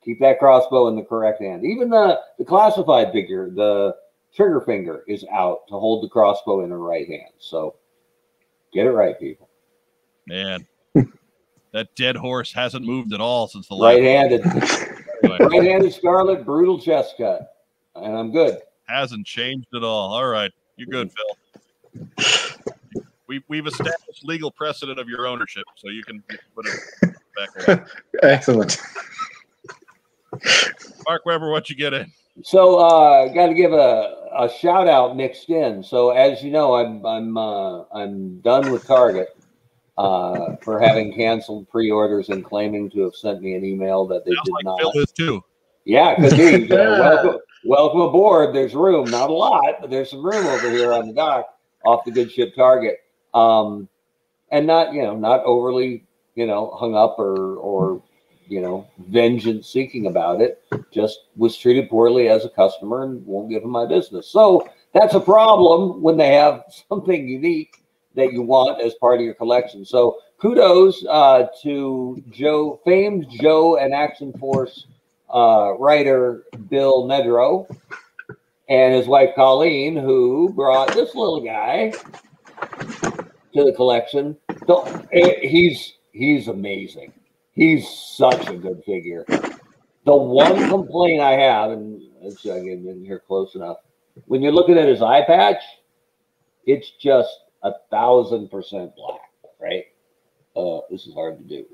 Keep that crossbow in the correct hand. Even the the classified figure, the trigger finger is out to hold the crossbow in her right hand. So get it right, people. Man, that dead horse hasn't moved at all since the last. Right-handed, right-handed Scarlett, brutal chest cut, and I'm good. hasn't changed at all. All right, you're good, mm. Phil. We we've established legal precedent of your ownership, so you can put it back. Excellent. Mark Weber, what you get in? So uh got to give a, a shout out mixed in. So as you know, I'm I'm uh, I'm done with Target uh, for having canceled pre-orders and claiming to have sent me an email that they Sounds did like not. Phil is too. Yeah, could be. Uh, welcome, welcome aboard. There's room, not a lot, but there's some room over here on the dock off the good ship Target. Um, and not you know not overly you know hung up or or you know vengeance seeking about it. Just was treated poorly as a customer and won't give them my business. So that's a problem when they have something unique that you want as part of your collection. So kudos uh, to Joe, famed Joe and Action Force uh, writer Bill Nedrow and his wife Colleen, who brought this little guy to the collection. So, eh, he's he's amazing. He's such a good figure. The one complaint I have, and let's see, I get in here close enough. When you're looking at his eye patch, it's just a thousand percent black, right? Uh, this is hard to do,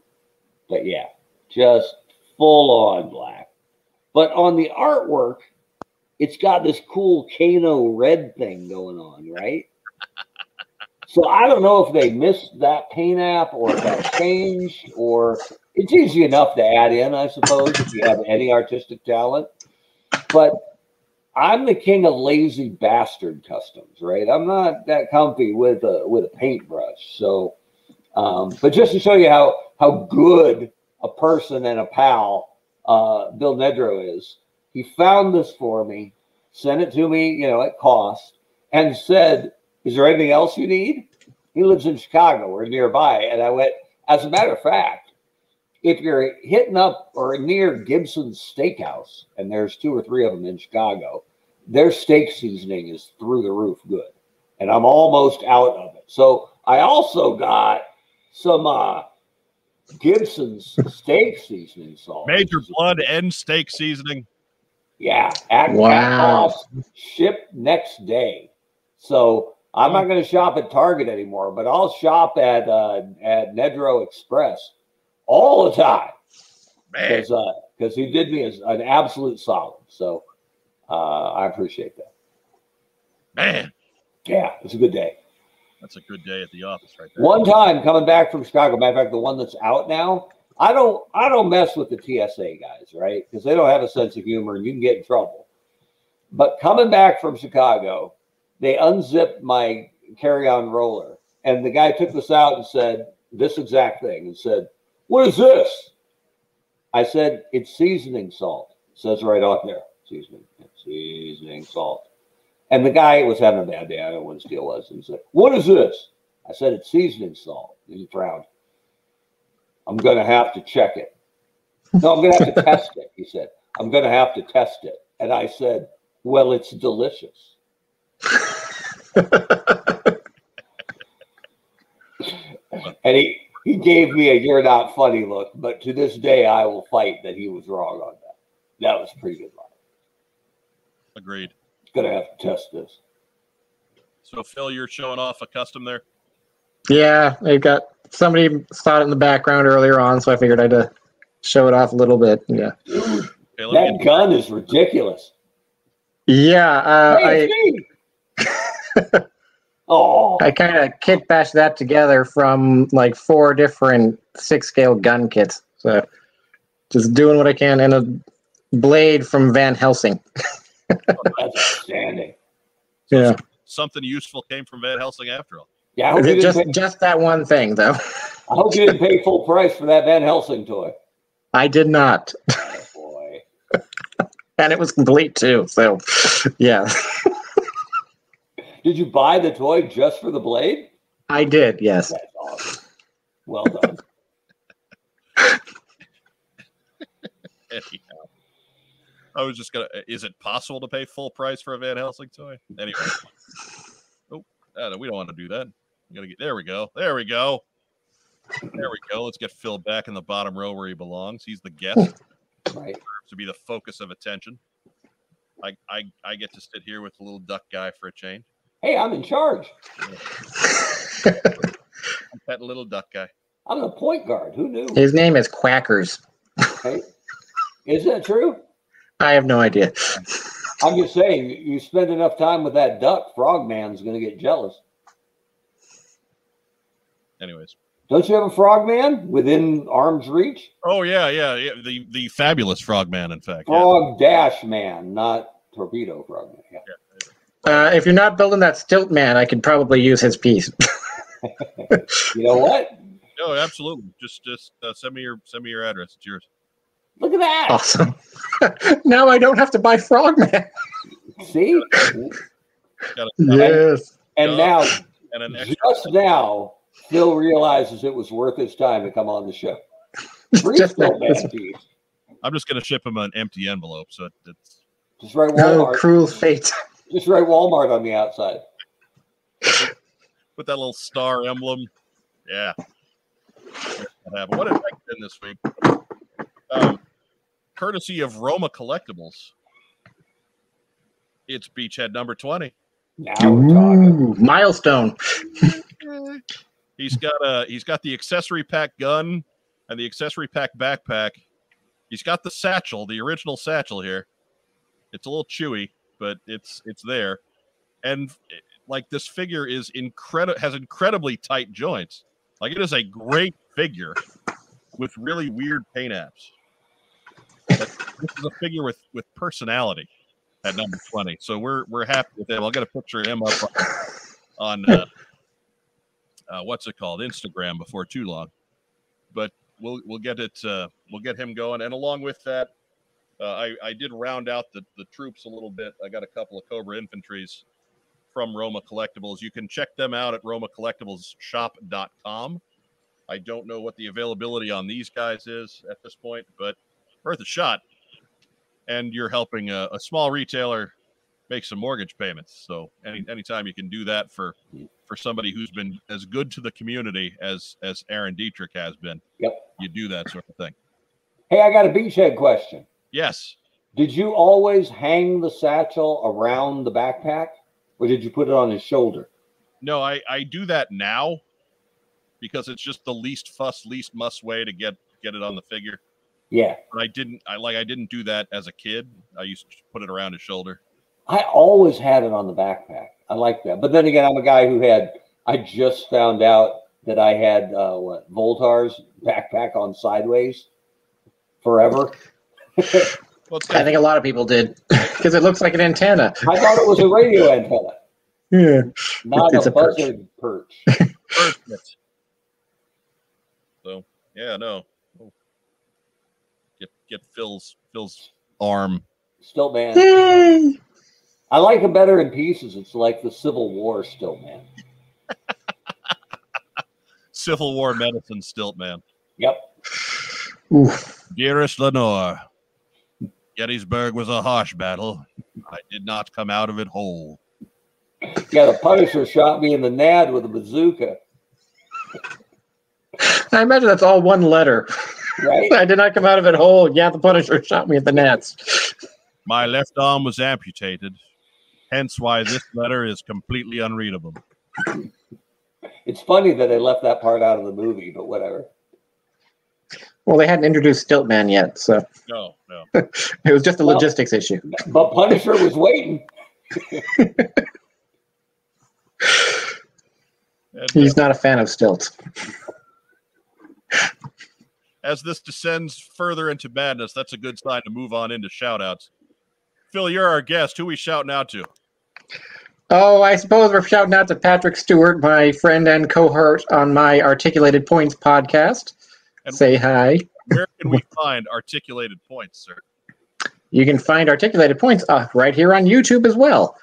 but yeah, just full on black. But on the artwork, it's got this cool Kano red thing going on, right? So I don't know if they missed that paint app or if that changed, or it's easy enough to add in, I suppose, if you have any artistic talent. But I'm the king of lazy bastard customs, right? I'm not that comfy with a with a paintbrush. So, um, but just to show you how how good a person and a pal uh, Bill Nedro is, he found this for me, sent it to me, you know, at cost, and said, "Is there anything else you need?" He lives in Chicago or nearby, and I went. As a matter of fact, if you're hitting up or near Gibson's Steakhouse, and there's two or three of them in Chicago, their steak seasoning is through the roof good. And I'm almost out of it. So I also got some uh, Gibson's steak seasoning salt. Major blood and steak seasoning. Yeah, at, Wow. at cost, shipped next day. So I'm not going to shop at Target anymore, but I'll shop at uh, at Nedro Express all the time Man, because uh, because he did me as an absolute solid. So uh, I appreciate that. man, Yeah, it's a good day. that's a good day at the office right there. One time coming back from Chicago, matter of fact, the one that's out now. I don't I don't mess with the TSA guys, right? Because they don't have a sense of humor and you can get in trouble. But coming back from Chicago, they unzipped my carry-on roller, and the guy took this out and said this exact thing and said, "What is this?" I said, "It's seasoning salt." It says right on there, seasoning, seasoning salt. And the guy was having a bad day. I don't know what his deal was. And he said, What is this? I said, It's seasoning salt. And he frowned. I'm going to have to check it. No, I'm going to have to test it. He said, I'm going to have to test it. And I said, Well, it's delicious. And he, he gave me a you're not funny look, but to this day, I will fight that he was wrong on that. That was a pretty good line. Agreed. Gonna have to test this. So Phil, you're showing off a custom there. Yeah, I got somebody saw it in the background earlier on, so I figured I'd uh, show it off a little bit. Yeah, Okay, That gun is ridiculous. yeah. Uh, Hey, I it's me. Oh, I kind of kit bashed that together from like four different six scale gun kits. So just doing what I can, and a blade from Van Helsing. Oh, that's outstanding. Yeah, Something useful came from Van Helsing after all. Yeah, I hope, you just pay, just that one thing though. I hope you didn't pay full price for that Van Helsing toy. I did not, Oh, boy. and it was complete too. So yeah, Did you buy the toy just for the blade? I did. Yes. That's awesome. Well done. Anyhow, I was just gonna. Is it possible to pay full price for a Van Helsing toy? Anyway, oh, we don't want to do that. We gotta get there. We go. There we go. There we go. Let's get Phil back in the bottom row where he belongs. He's the guest right. to be the focus of attention. I, I I get to sit here with the little duck guy for a change. Hey, I'm in charge. That little duck guy. I'm the point guard. Who knew? His name is Quackers. Hey, is that true? I have no idea. I'm just saying, you spend enough time with that duck, Frogman's going to get jealous. Anyways. Don't you have a Frogman within arm's reach? Oh yeah, yeah, yeah. The the fabulous Frogman, in fact. Yeah. Frog Dash Man, not Torpedo Frogman. Yeah. Uh, if you're not building that stilt man, I could probably use his piece. You know what? No, absolutely. Just just uh, send me your send me your address. It's yours. Look at that. awesome. now I don't have to buy Frogman. See? Yes. And now, and an extra. just now, Phil realizes it was worth his time to come on the show. Free Just now. Man piece. I'm just gonna ship him an empty envelope, so it, it's Just write No Walmart. cruel fate. Just write Walmart on the outside. with that little star emblem. Yeah. What happened? I get in this week? Um, courtesy of Roma Collectibles. It's Beachhead number 20. Now. Ooh, milestone. He's got a he's got the accessory pack gun and the accessory pack backpack. He's got the satchel, the original satchel here. It's a little chewy, but it's it's there. And like this figure is incredible has incredibly tight joints. Like it is a great figure with really weird paint apps. But this is a figure with with personality at number 20. So we're we're happy with him. I'll get a picture of him up on, on uh, uh, what's it called Instagram before too long. But we'll we'll get it uh, we'll get him going. And along with that, Uh, I I did round out the the troops a little bit. I got a couple of Cobra infantries from Roma Collectibles. You can check them out at romacollectiblesshop.com. I don't know what the availability on these guys is at this point, but worth a shot. And you're helping a, a small retailer make some mortgage payments. So any anytime you can do that for for somebody who's been as good to the community as as Aaron Dietrich has been, Yep. you do that sort of thing. Hey, I got a beachhead question. Yes. Did you always hang the satchel around the backpack, or did you put it on his shoulder? No, I I do that now because it's just the least fuss, least muss way to get get it on the figure. Yeah, But I didn't I like I didn't do that as a kid. I used to put it around his shoulder. I always had it on the backpack. I like that. But then again, I'm a guy who had. I just found out that I had uh, what Voltar's backpack on sideways forever. Well, it's I think a lot of people did because it looks like an antenna. I thought it was a radio antenna, Yeah. not It's a a perch. buzzard perch. perfect. So yeah, no. Oh. Get get Phil's Phil's arm. Still, man, Yay. I like it better in pieces. It's like the Civil War. Still, man. Civil War medicine stilt man. Yep. Oof. Dearest Lenore, Gettysburg was a harsh battle. I did not come out of it whole. Yeah, the Punisher shot me in the nad with a bazooka. I imagine that's all one letter. Right? I did not come out of it whole. Yeah, the Punisher shot me at the nets. My left arm was amputated, hence why this letter is completely unreadable. It's funny that they left that part out of the movie, but whatever. Well, they hadn't introduced Stiltman yet, so No, no. it was just a Well- logistics issue. But Punisher was waiting. And, uh, He's not a fan of stilts. as this descends further into madness, that's a good sign to move on into shoutouts. Phil, you're our guest. Who we shouting out to? Oh, I suppose we're shouting out to Patrick Stewart, my friend and cohort on my Articulated Points podcast. And- Say hi. Where can we find articulated points, sir? You can find Articulated Points uh, right here on YouTube as well.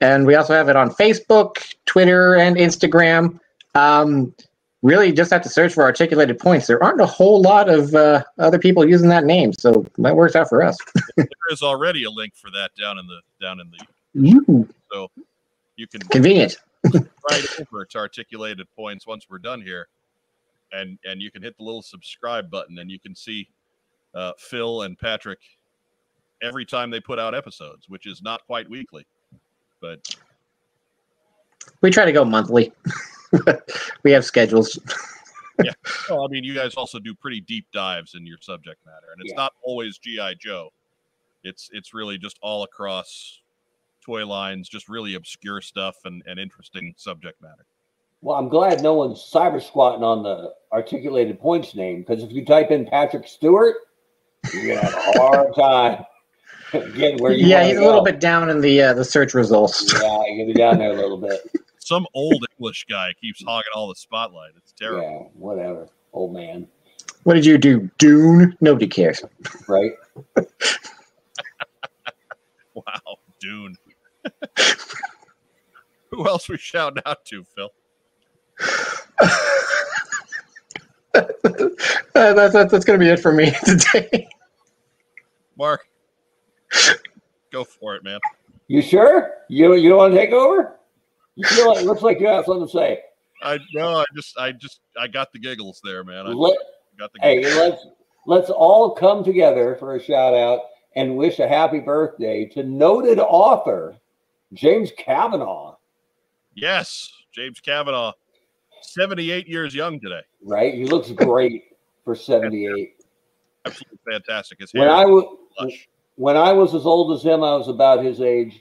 And we also have it on Facebook, Twitter, and Instagram. Um, really, just have to search for Articulated Points. There aren't a whole lot of uh, other people using that name, so that works out for us. There is already a link for that down in the down in the Ooh, so you can convenient. right over to articulated points once we're done here and and you can hit the little subscribe button and you can see uh, phil and patrick every time they put out episodes which is not quite weekly but We try to go monthly. we have schedules. Yeah. Well, i mean you guys also do pretty deep dives in your subject matter and it's Yeah. not always gi joe it's it's really just all across toy lines just really obscure stuff and, and interesting subject matter Well, I'm glad no one's cyber squatting on the articulated points name because if you type in Patrick Stewart, you're gonna have a hard time getting where you Yeah, wanna he's a little bit down in the uh, the search results. Yeah, you're be down there a little bit. some old english guy keeps hogging all the spotlight it's terrible Yeah, whatever, old man, What did you do, Dune? Nobody cares. right? Wow, Dune. Who else we shouting out to, Phil? Uh, that's that's, that's going to be it for me today. Mark, go for it, man. You sure? You you don't want to take over? You feel like it looks like you have something to say. I no, I just, I just, I got the giggles there, man. I Let, got the hey, let's let's all come together for a shout out and wish a happy birthday to noted author James Kavanaugh. Yes, James Kavanaugh, seventy-eight years young today. Right? He looks great for 78. Absolutely fantastic. His When I was lush. when I was as old as him, I was about his age,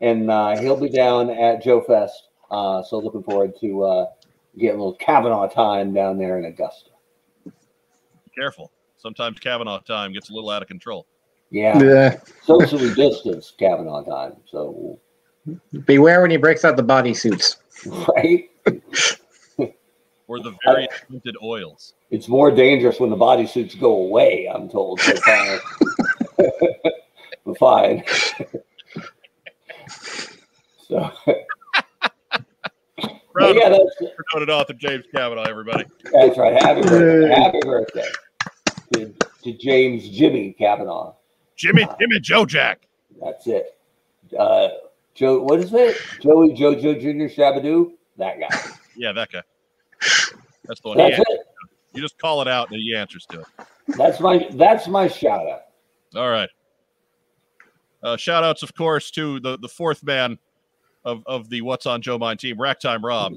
and uh, he'll be down at Joe Fest. Uh, so looking forward to uh, getting a little Kavanaugh time down there in Augusta. Careful. Sometimes Kavanaugh time gets a little out of control. Yeah, Yeah. socially distanced Kavanaugh time. So Beware when he breaks out the bodysuits. right, Or the various scented oils. it's more dangerous when the bodysuits go away. I'm told. So fine. But fine. so Proud yeah, of that's noted author James Kavanaugh, everybody. That's right. Happy birthday. Happy birthday to, to James Jimmy Kavanaugh. Jimmy, Jimmy Joe Jack. That's it. Uh, Joe, what is it? Joey Jojo Jr. Shabadoo? That guy. Yeah, that guy. That's the one. That's it. You just call it out and he answers to it. That's my that's my shout out. All right. Uh, shout outs, of course, to the, the fourth man of, of the What's on Joe Mind team, Racktime Rob,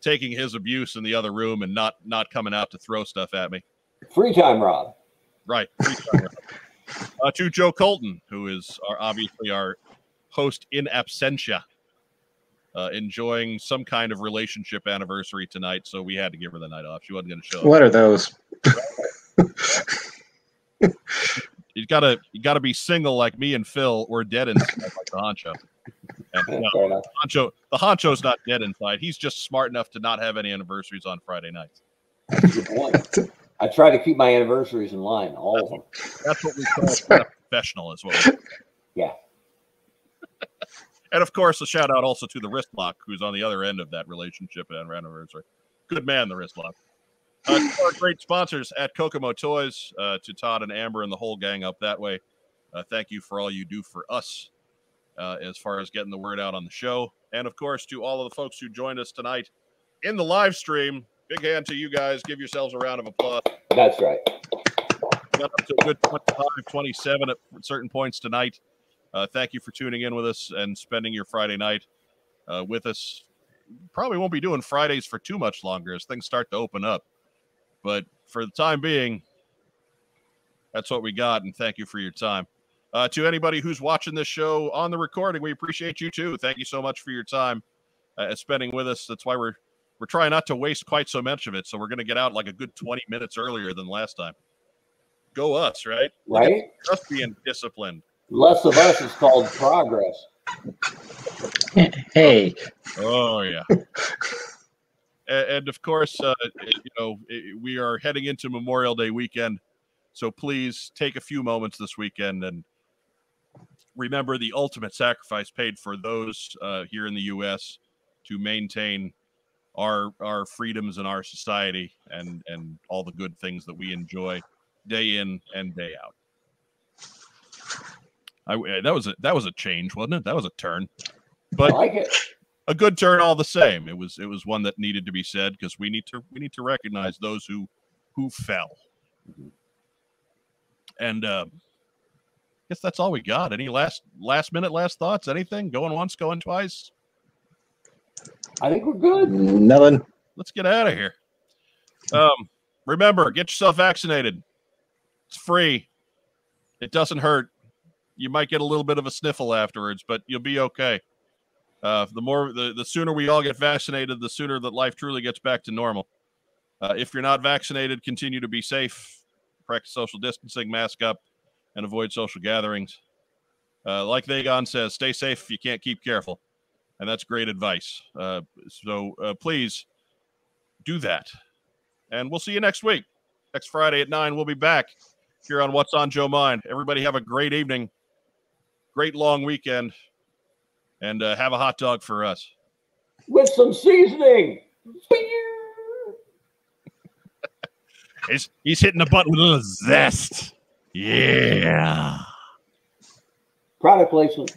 taking his abuse in the other room and not not coming out to throw stuff at me. Free time, Rob. Right. uh, to Joe Colton, who is our, obviously our host in absentia, uh, enjoying some kind of relationship anniversary tonight. So we had to give her the night off. She wasn't going to show up. What are those? You gotta you gotta be single like me and Phil. We're dead inside like the honcho. And, Yeah, no, fair enough. honcho the honcho's not dead inside. He's just smart enough to not have any anniversaries on Friday nights. I try to keep my anniversaries in line, all of them. That's what we call That's being professional, is what. We, Yeah. And of course, a shout out also to the wrist lock, who's on the other end of that relationship and anniversary. Good man, the wrist lock. Uh, to our great sponsors at Kokomo Toys, uh, to Todd and Amber and the whole gang up that way. Uh, thank you for all you do for us uh, as far as getting the word out on the show. And of course, to all of the folks who joined us tonight in the live stream. Big hand to you guys. Give yourselves a round of applause. That's right. Got up to a good 25, 27 at certain points tonight. Uh, thank you for tuning in with us and spending your Friday night uh, with us. Probably won't be doing Fridays for too much longer as things start to open up. But for the time being, that's what we got. And thank you for your time. Uh, to anybody who's watching this show on the recording, we appreciate you too. Thank you so much for your time uh, spending with us. That's why we're we're trying not to waste quite so much of it. So we're going to get out like a good 20 minutes earlier than last time. Go us, right? Right? Just being disciplined. Less of us is called progress. Hey, Oh yeah. and, and of course, uh, you know, i- we are heading into Memorial Day weekend, so please take a few moments this weekend and remember the ultimate sacrifice paid for those uh, here in the U.S. to maintain our our freedoms and our society and and all the good things that we enjoy day in and day out. I, that was a that was a change, wasn't it? That was a turn, but I like it. a good turn all the same. It was it was one that needed to be said because we need to we need to recognize those who who fell. And uh, I guess that's all we got. Any last last minute last thoughts? Anything going once, going twice? I think we're good. nothing. Let's get out of here. Um, remember, get yourself vaccinated. It's free. It doesn't hurt. You might get a little bit of a sniffle afterwards, but you'll be okay. Uh, the more, the, the sooner we all get vaccinated, the sooner that life truly gets back to normal. Uh, if you're not vaccinated, continue to be safe, practice social distancing, mask up, and avoid social gatherings. Uh, like Vagon says, stay safe you can't keep careful. And that's great advice. Uh, so uh, please do that. And we'll see you next week. Next Friday at 9, we'll be back here on What's on Joe Mind. Everybody have a great evening, great long weekend, and uh, have a hot dog for us. With some seasoning. He's, he's hitting the button with a little zest. Yeah. Product placement.